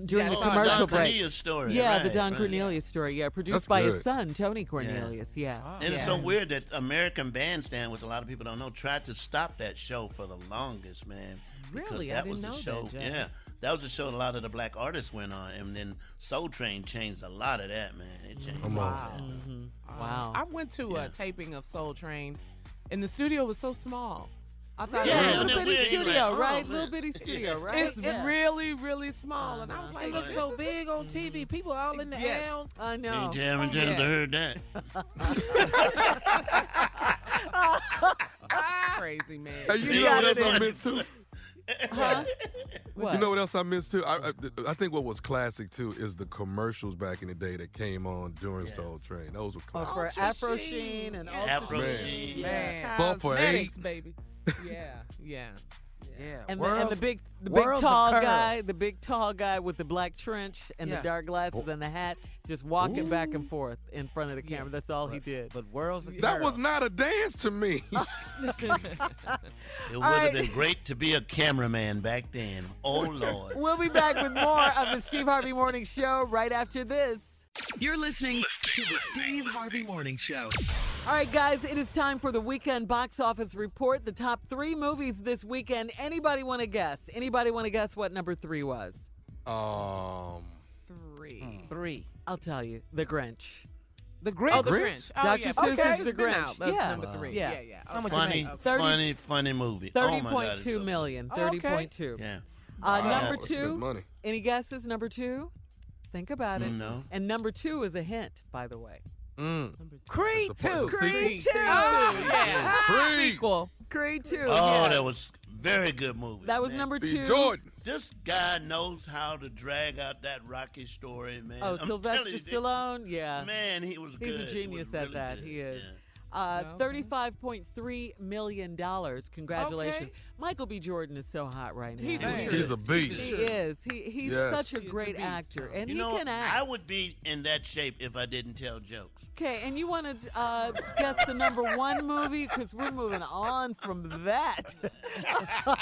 during Yeah, the I commercial Don break. Cornelius story. Yeah, the Don right. Cornelius story. Yeah, produced That's by his son Tony Cornelius. Yeah. And it's so weird that American Bandstand, which a lot of people don't know, tried to stop that show for the longest, man. Because Really? I that didn't was the know show. that, yeah, that was the show a lot of the black artists went on, and then Soul Train changed a lot of that, man. It changed. Come a on. lot of that. Mm-hmm. Wow. I went to Yeah. a taping of Soul Train, and the studio was so small. I thought Yeah, it was and little then bitty we're studio, like, oh, right? man. Little bitty studio, right? It's Yeah. really, really small, and I was oh, like, It looks so big on TV. People all in the Yes. air. I know. Ain't Jeremy Oh, yeah. heard that? crazy man. Hey, you, You know what else I missed too? Huh? What? You know what else I missed too? I, I, I think what was classic too is the commercials back in the day that came on during Soul Train. Those were Oh, classic. for Afro Sheen. Sheen and Yeah. Ultra Afro Man. Sheen. Yeah, Four for eight. baby. Yeah, yeah. Yeah. And the, and the big, the big tall guy, the big tall guy with the black trench and Yeah. the dark glasses and the hat, just walking back and forth in front of the camera. That's all he did. But worlds of That was not a dance to me. It would right. have been great to be a cameraman back then. Oh Lord. We'll be back with more of the Steve Harvey Morning Show right after this. You're listening to the Steve Harvey Morning Show. All right, guys, it is time for the weekend box office report. The top three movies this weekend. Anybody want to guess? Anybody want to guess what number three was? Um, Three. Three. I'll tell you. The Grinch. The Grinch. Oh, the Grinch. Oh, Dr. yeah. Seuss's Okay. The It's been Grinch. out. That's yeah. number three. Yeah. Yeah, yeah. How much Funny, made? Thirty- funny, funny movie. Thirty oh my God, point it's so million. Oh, Thirty okay. point two. Yeah. Uh, Wow, number that's good two. money. Any guesses? Number two. Think about it. No. And number two is a hint, by the way. Mm. Creed It's a- it's a two. sequel? Creed two. Yeah. Creed. Sequel. Creed two. Oh, yeah. that was very good movie. That was man. number two. Jordan. This guy knows how to drag out that Rocky story, man. Oh, I'm Sylvester telling you, Stallone. Yeah. Man, he was He's good. a genius at really that. good. He is. Yeah. Uh, Okay. thirty-five point three million dollars. Congratulations, Okay. Michael B. Jordan is so hot right now. He's a Man. He's a he is. He he's Yes. such a He's a great beast. actor, and You he know, can act. I would be in that shape if I didn't tell jokes. Okay, and you want to uh, guess the number one movie because we're moving on from that.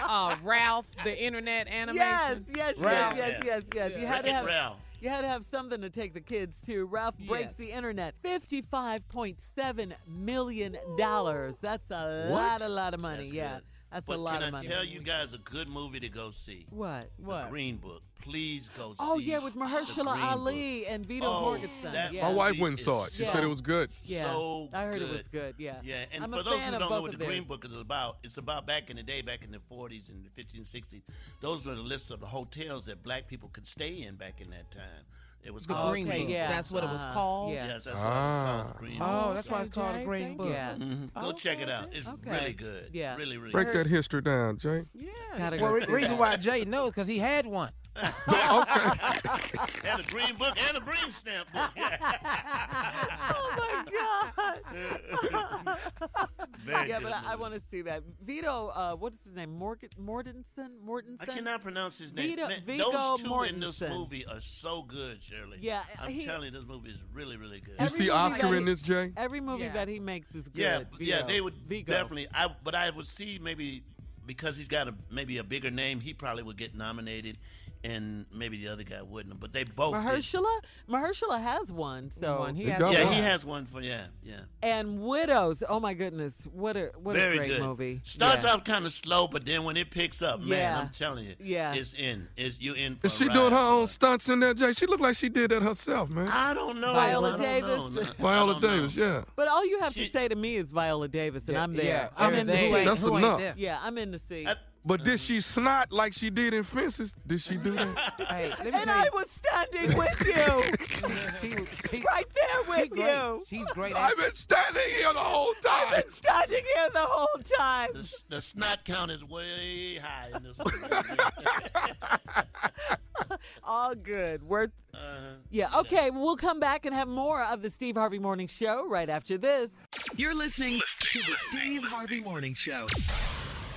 Uh, Ralph, the internet animation. yes, yes, yes, Ralph. yes, yes, yes. You had to have. Ralph. You had to have something to take the kids to. Ralph breaks Yes. the internet. Fifty-five point seven million dollars. That's a What? lot, a lot of money. That's yeah, good. That's But a lot can of I tell you guys a good movie to go see? what? What? The Green Book. Please go Oh see. Oh yeah, with The Mahershala Ali Book. and Vito Oh, Morgensen. that yeah. My wife went and saw it. She Yeah. said it was good. yeah. so I heard it was good. good. Yeah. Yeah, and I'm for those who don't know what the Green. Book is about, it's about back in the day, back in the 40s and the 50s, 60s. Those were the lists of the hotels that black people could stay in back in that time. It was The called Green Book. yeah. That's what it was Uh-huh. called. Yeah. Yes, that's what it was called, the Green Book. Oh, that's why it's called a Jay, Green Book. Yeah. Mhm. Go check it out. It's Okay. really good. Yeah. Really, really Break good. that history down, Jay. Yeah. Well, re- reason why Jay knows because he had one. Okay. and a green book and a green stamp book. oh my god! Very yeah, but I, I want to see that. Vito, uh, what is his name? Morgan Mortensen. Mortensen. I cannot pronounce his name. Vito- Man, Viggo those two in this Mortensen. movie are so good, Shirley. Yeah, I'm he- telling you, this movie is really, really good. You see Oscar that in this, Jay? Every movie Yeah. that he makes is good. yeah, yeah, they would Viggo. definitely. I but I would see maybe because he's got a maybe a bigger name, he probably would get nominated, and maybe the other guy wouldn't. But they both. did. Mahershala. Mahershala has one. So One. He He has does Yeah, one. he has one for yeah, yeah. and widows. Oh my goodness, what a what Very a great good. movie. Starts yeah. off kind of slow, but then when it picks up, man, Yeah. I'm telling you, Yeah. it's in. It's you in for Is a she ride. doing her own stunts in there, Jay? She looked like she did that herself, man. I don't know. Viola I don't Davis. know. No, I Viola don't know. Davis, yeah. But all you have She- to say to me is Viola Davis, and Yeah, I'm there. yeah, I'm in the everything. seat. Who That's ain't enough. there? Yeah, I'm in the seat. I- But did she snot like she did in Fences? Did she do that? Hey, let me and tell I you, was standing with you, she, was- he, right there she with great. you. She's great. I've been standing here the whole time. I've been standing here the whole time. The, s- the snot count is way high in this movie. All good. Worth. Uh-huh. Yeah. Okay. We'll come back and have more of the Steve Harvey Morning Show right after this. You're listening to the Steve Harvey Morning Show.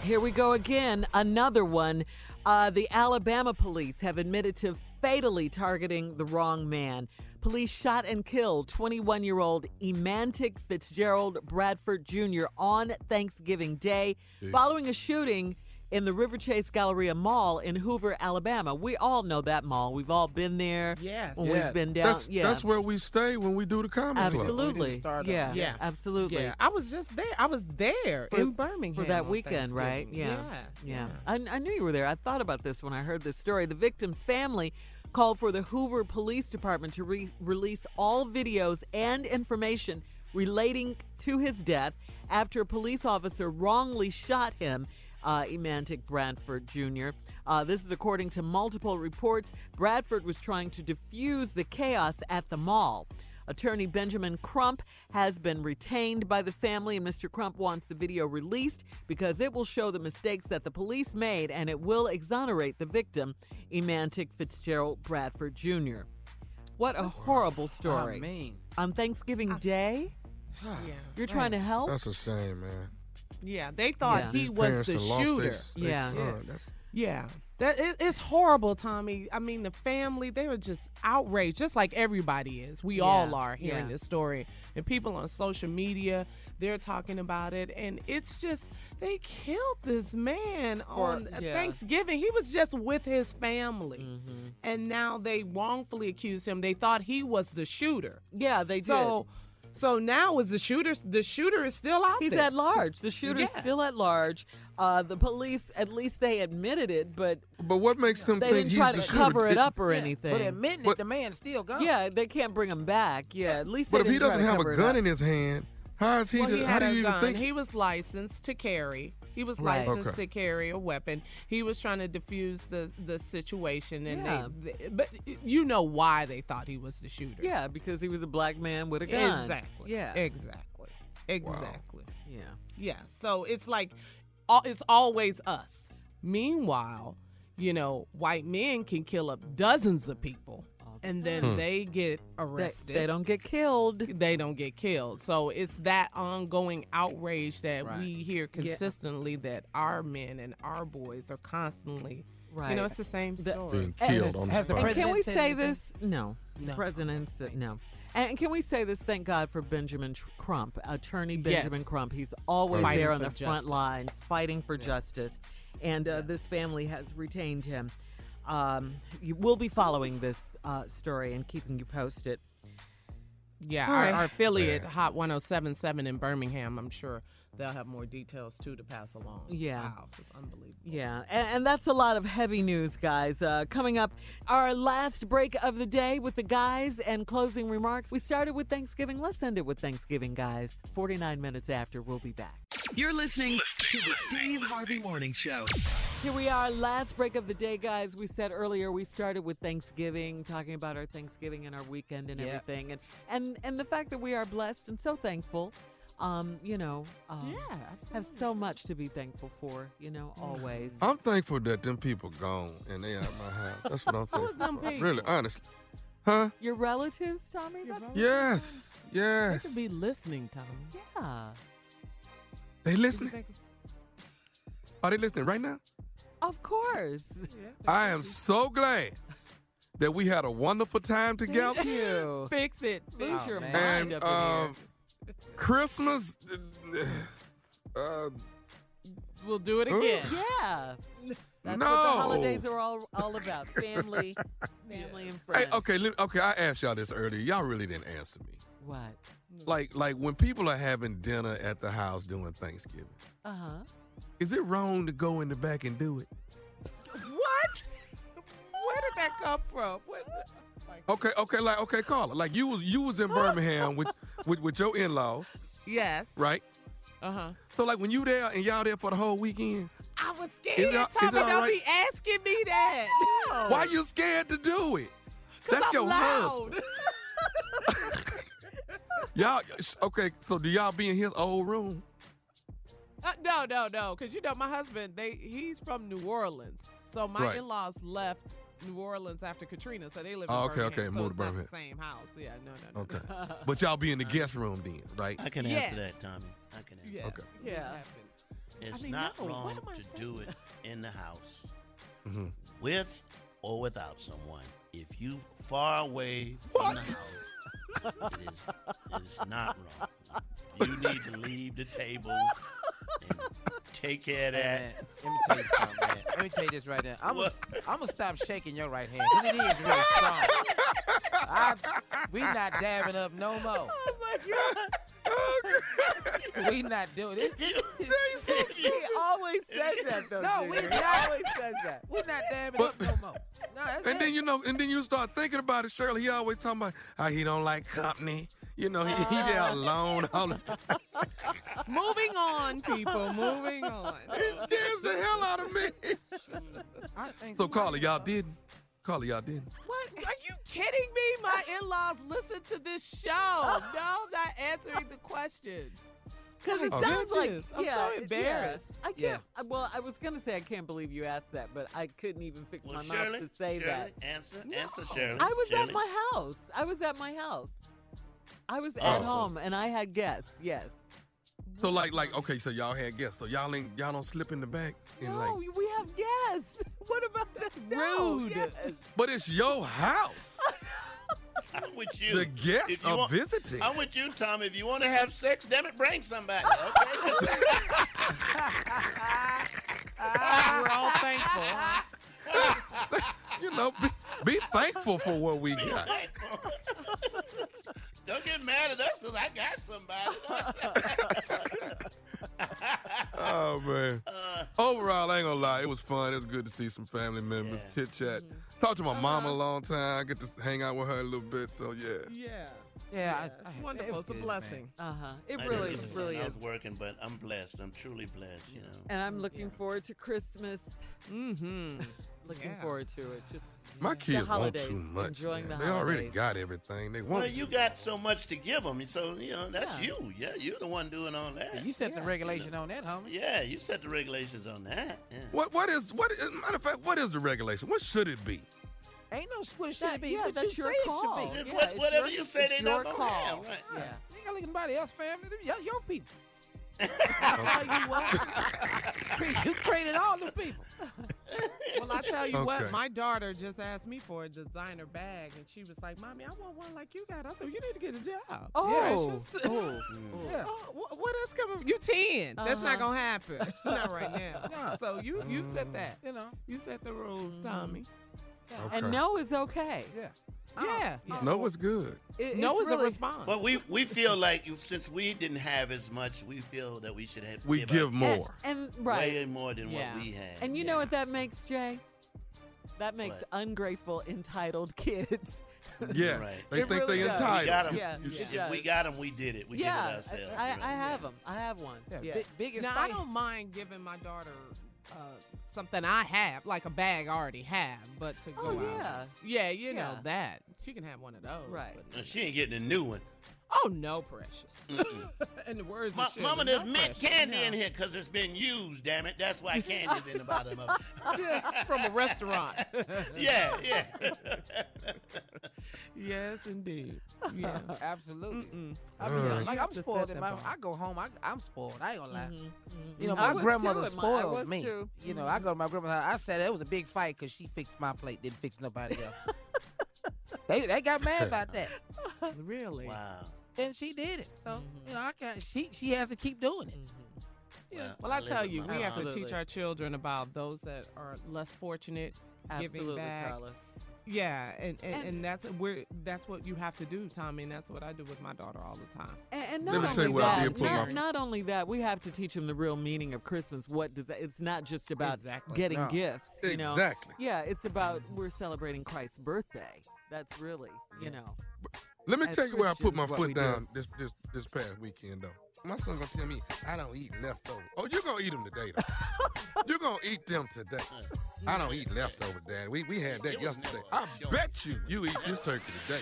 Here we go again. Another one. Uh, the Alabama police have admitted to fatally targeting the wrong man. Police shot and killed 21 year old Emantic Fitzgerald Bradford Jr. on Thanksgiving Day following a shooting in the Riverchase Galleria Mall in Hoover, Alabama. We all know that mall. We've all been there. Yes. When Yeah. we've been down. That's yeah. that's where we stay when we do the comedy club. Absolutely. Yeah. Yeah. Yeah. Absolutely. Yeah, I was just there. I was there For- in Birmingham for that weekend, right? Thanksgiving. Yeah, yeah, I, I knew you were there. I thought about this when I heard this story. The victim's family called for the Hoover Police Department to re- release all videos and information relating to his death after a police officer wrongly shot him. Uh, Emantic Bradford Jr. Uh, this is according to multiple reports. Bradford was trying to diffuse the chaos at the mall. Attorney Benjamin Crump has been retained by the family, and Mr. Crump wants the video released because it will show the mistakes that the police made and it will exonerate the victim, Emantic Fitzgerald Bradford Jr. What a horrible story. I mean, On Thanksgiving Day, Yeah. you're trying to help? That's a shame, man. Yeah, they thought Yeah. he These was parents the done lost shooter. their- their yeah. son. That's- Yeah. That it, it's horrible, Tommy. I mean, the family, they were just outraged, just like everybody is. We all Yeah, are hearing yeah. this story. And people on social media, they're talking about it. And it's just, they killed this man For- on yeah. Thanksgiving. He was just with his family. Mm-hmm. And now they wrongfully accused him. They thought he was the shooter. Yeah, they So, so now is the shooter, the shooter is still out He's there. at large. The shooter's Yeah. still at large. Uh, the police, at least they admitted it, but But what makes them they think didn't he's try the to shooter? cover it It- up or Yeah, anything. But admitting it, the man's still gone. Yeah, they can't bring him back. Yeah, at least. But they if he didn't try doesn't have a gun in his hand, how is he? well, the- he how do a you even think? He was licensed to carry. He was Right. licensed Okay. to carry a weapon. He was trying to defuse the the situation, and Yeah. they, they- but you know why they thought he was the shooter. Yeah, because he was a black man with a gun. Exactly. Yeah. Exactly. Exactly. Yeah. Yeah. So it's like, it's always us. Meanwhile, you know, white men can kill up dozens of people. And then Hmm. they get arrested. they don't get killed. They don't get killed. So it's that ongoing outrage that Right. we hear Yeah. consistently that our men and our boys are constantly, you know, it's the same The- story. Being killed on the And spot. can we say this? No. No. The president said no. And can we say this? Thank God for Benjamin Crump, Attorney Yes. Benjamin Crump. He's always Fighting there on for the front justice. lines, fighting for justice. And uh, this family has retained him. Um, you, we'll be following this uh, story and keeping you posted. Yeah, our, right. our affiliate Hot 1077 in Birmingham, I'm sure they'll have more details too to pass along. Yeah. Wow, it's unbelievable. Yeah, and, and that's a lot of heavy news, guys. Uh, coming up, our last break of the day with the guys and closing remarks. We started with Thanksgiving. Let's end it with Thanksgiving, guys. 49 minutes after, we'll be back. You're listening to the Steve Harvey Morning Show. Here we are, last break of the day, guys. We said earlier we started with Thanksgiving, talking about our Thanksgiving and our weekend and Yeah. everything, and and and the fact that we are blessed and so thankful. Um, you know, um, Yeah, have so much to be thankful for. You know, always. I'm thankful that them people gone and they out my house. That's what I'm Who's thankful them for. people? Really, honestly. Huh? Your relatives, Tommy? That's Yes. They Yes. could be listening, Tommy. yeah. They listening? Are they listening right now? Of course. I am so glad that we had a wonderful time together. Thank you. Fix it. Lose Oh, your man. mind And up in um, Christmas. Uh, We'll do it again. here. Yeah. That's no. what the holidays are all, all about. Family, family and friends. Hey, okay, let- okay. I asked y'all this earlier. Y'all really didn't answer me. What? Like, like when people are having dinner at the house doing Thanksgiving, Uh huh. Is it wrong to go in the back and do it? What? Where did that come from? Okay, okay, like okay, Carla, like you was you was in Birmingham with with, with your in laws, Yes. right? Uh huh. So like when you there and y'all there for the whole weekend, I was scared. Is it- is Tommy, it all don't right? be asking me that. No. why you scared to do it? That's I'm your loud. husband. Y'all okay? So do y'all be in his old room? Uh, no, no, no. Because you know my husband, they he's from New Orleans, so my Right. in-laws left New Orleans after Katrina, so they live. Oh, in okay, Birmingham, okay, so moved to not the Birmingham. same house. Yeah, no, no, no. Okay, but y'all be in the guest room then, right? I can Yes. answer that, Tommy. I can answer. Yes, Okay. Yeah. It's I mean, not no, wrong to saying? do it in the house Mhm. with or without someone. If you far away from the house, it is, it is not wrong. You need to leave the table take care of Man, that. let me tell you something, man. Let me tell you this right now. I'm gonna I'm gonna stop shaking your right hand because it is really strong. I, we not dabbing up no more. Oh my God. We not doing it. he always says that though. No, we not. He always says that. We not dabbing But- up no more. No, that's And it. then you know, and then you start thinking about it, Shirley. He always talking about how he don't like company. You know, he, he uh. there alone all the time. Moving on, people. Moving on. He scares the hell out of me. I think So Carla, y'all didn't. Carla, y'all didn't. What? Are you kidding me? My in-laws listen to this show. No, I'm not answering the question. Because it Oh, sounds like goodness. I'm yeah, so embarrassed. Yeah. I can't. Yeah. Well, I was gonna say I can't believe you asked that, but I couldn't even fix Well, my Shirley, mouth to say Shirley, that. answer, answer, Shirley. I was Shirley. at my house. I was at my house. I was Oh, at so- home and I had guests. Yes. So like like okay, so y'all had guests. So y'all ain't y'all don't slip in the back and No, like we have guests. What about that's rude. But it's your house. I'm with you. The guests If you are want- visiting. I'm with you, Tom. If you want to have sex, damn it, bring somebody. Okay. We're all thankful. you know, be, be thankful for what we got. Don't get mad at us because I got somebody. Oh man. Uh, Overall, I ain't gonna lie, it was fun. It was good to see some family members, chit chat. Talked to my mama a long time. I get to hang out with her a little bit. So yeah. Yeah. Yeah, I- it's I- wonderful. it It's a good, blessing. Uh huh. It I really, didn't listen. really I is. was working, but I'm blessed. I'm truly blessed. You know. And I'm looking forward to Christmas. Mm-hmm. Looking Yeah. forward to it. Just My kids want too much. enjoying man. the they already got everything they want. Well, you got so much to give them, so you know that's Yeah. you. Yeah, you're the one doing all that. You set the regulation on that, homie. Yeah, you set the regulations on that. Yeah. What what is what is, matter of fact, what is the regulation? What should it be? Ain't no what it should That- be. yeah, what that's you your say call. it should be. Just Yeah, what, it's whatever your- you say, it's they not your gonna call. have. Right. Yeah. You gotta look at anybody else family. That's your people. Tell you what. you created all the people. Well, I tell you Okay. what, my daughter just asked me for a designer bag, and she was like, "Mommy, I want one like you got." I said, "You need to get a job." Oh. Precious. Oh. Yeah. Oh, wh- what else coming? You ten? That's Uh-huh. not gonna happen. not right now. No. So you you set that. You know. You set the rules, Tommy. Okay. And no is okay. Yeah. Yeah. No, it's good. It- no it's is a response. But we we feel like you, since we didn't have as much, we feel that we should have. We give give out more. And right. way more than Yeah. what we had. And you know what that makes, Jay? That makes ungrateful, entitled kids. Yes. Right. They It think really they does. entitled. We got 'em. Yeah, You- if does. we got them, we did it. We yeah, did it ourselves. I, right, I yeah. have them. I have one. Yeah. Yeah. Big, biggest now I don't mind giving my daughter uh, something I have, like a bag I already have, but to go Oh, out. yeah. Yeah, you know that. She can have one of those. Right. but- she ain't getting a new one. Oh no, precious. And the words Ma- of Mama, there's mint precious, candy no. in here because it's been used. Damn it, that's why candy's in the bottom of it. Yeah, from a restaurant. yeah, yeah. yes, indeed. Yeah. Absolutely. Mm-mm. I mean, All right. like You I'm spoiled. In my, bar. I go home. I, I'm spoiled. I ain't gonna lie. Mhm, mhm. You know, my grandmother too at my- I spoils was me. too. You know, I go to my grandmother's house. I said it was a big fight because she fixed my plate, didn't fix nobody else. They they got mad about that, Really? Wow. and she did it. So mm-hmm. you know, I can't. She she has to keep doing it. Mm-hmm. Well, Well, I live tell you, we have to teach our children about those that are less fortunate, giving Absolutely, back. Carla. Yeah, and, and, And- and that's where that's what you have to do, Tommy, and that's what I do with my daughter all the time. And, and Let not me only tell you what I that, not, not only that, we have to teach them the real meaning of Christmas. What does that? It's not just about Exactly. getting No. gifts. You know? Exactly. Yeah, it's about we're celebrating Christ's birthday. That's really, you know. Let me As tell you where I put my Christians, what we foot do. down this this this past weekend though. My son's gonna tell me I don't eat leftovers. Oh, you're gonna eat them today though. you're gonna eat them today. I don't eat leftovers, Dad. We we had that yesterday. never I a show. bet you you eat this turkey today.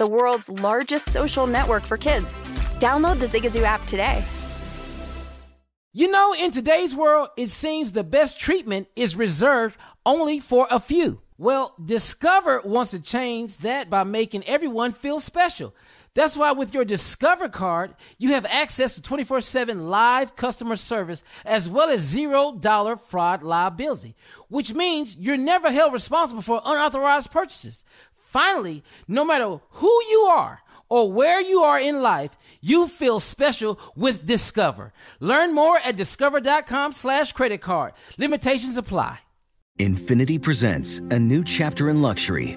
the world's largest social network for kids. Download the Zigazoo app today. You know, in today's world, it seems the best treatment is reserved only for a few. Well, Discover wants to change that by making everyone feel special. That's why with your Discover card, you have access to 24 7 live customer service as well as zero dollar fraud liability, which means you're never held responsible for unauthorized purchases. Finally, no matter who you are or where you are in life, you feel special with Discover. Learn more at discover.com slash credit card. Limitations apply. Infiniti presents a new chapter in luxury,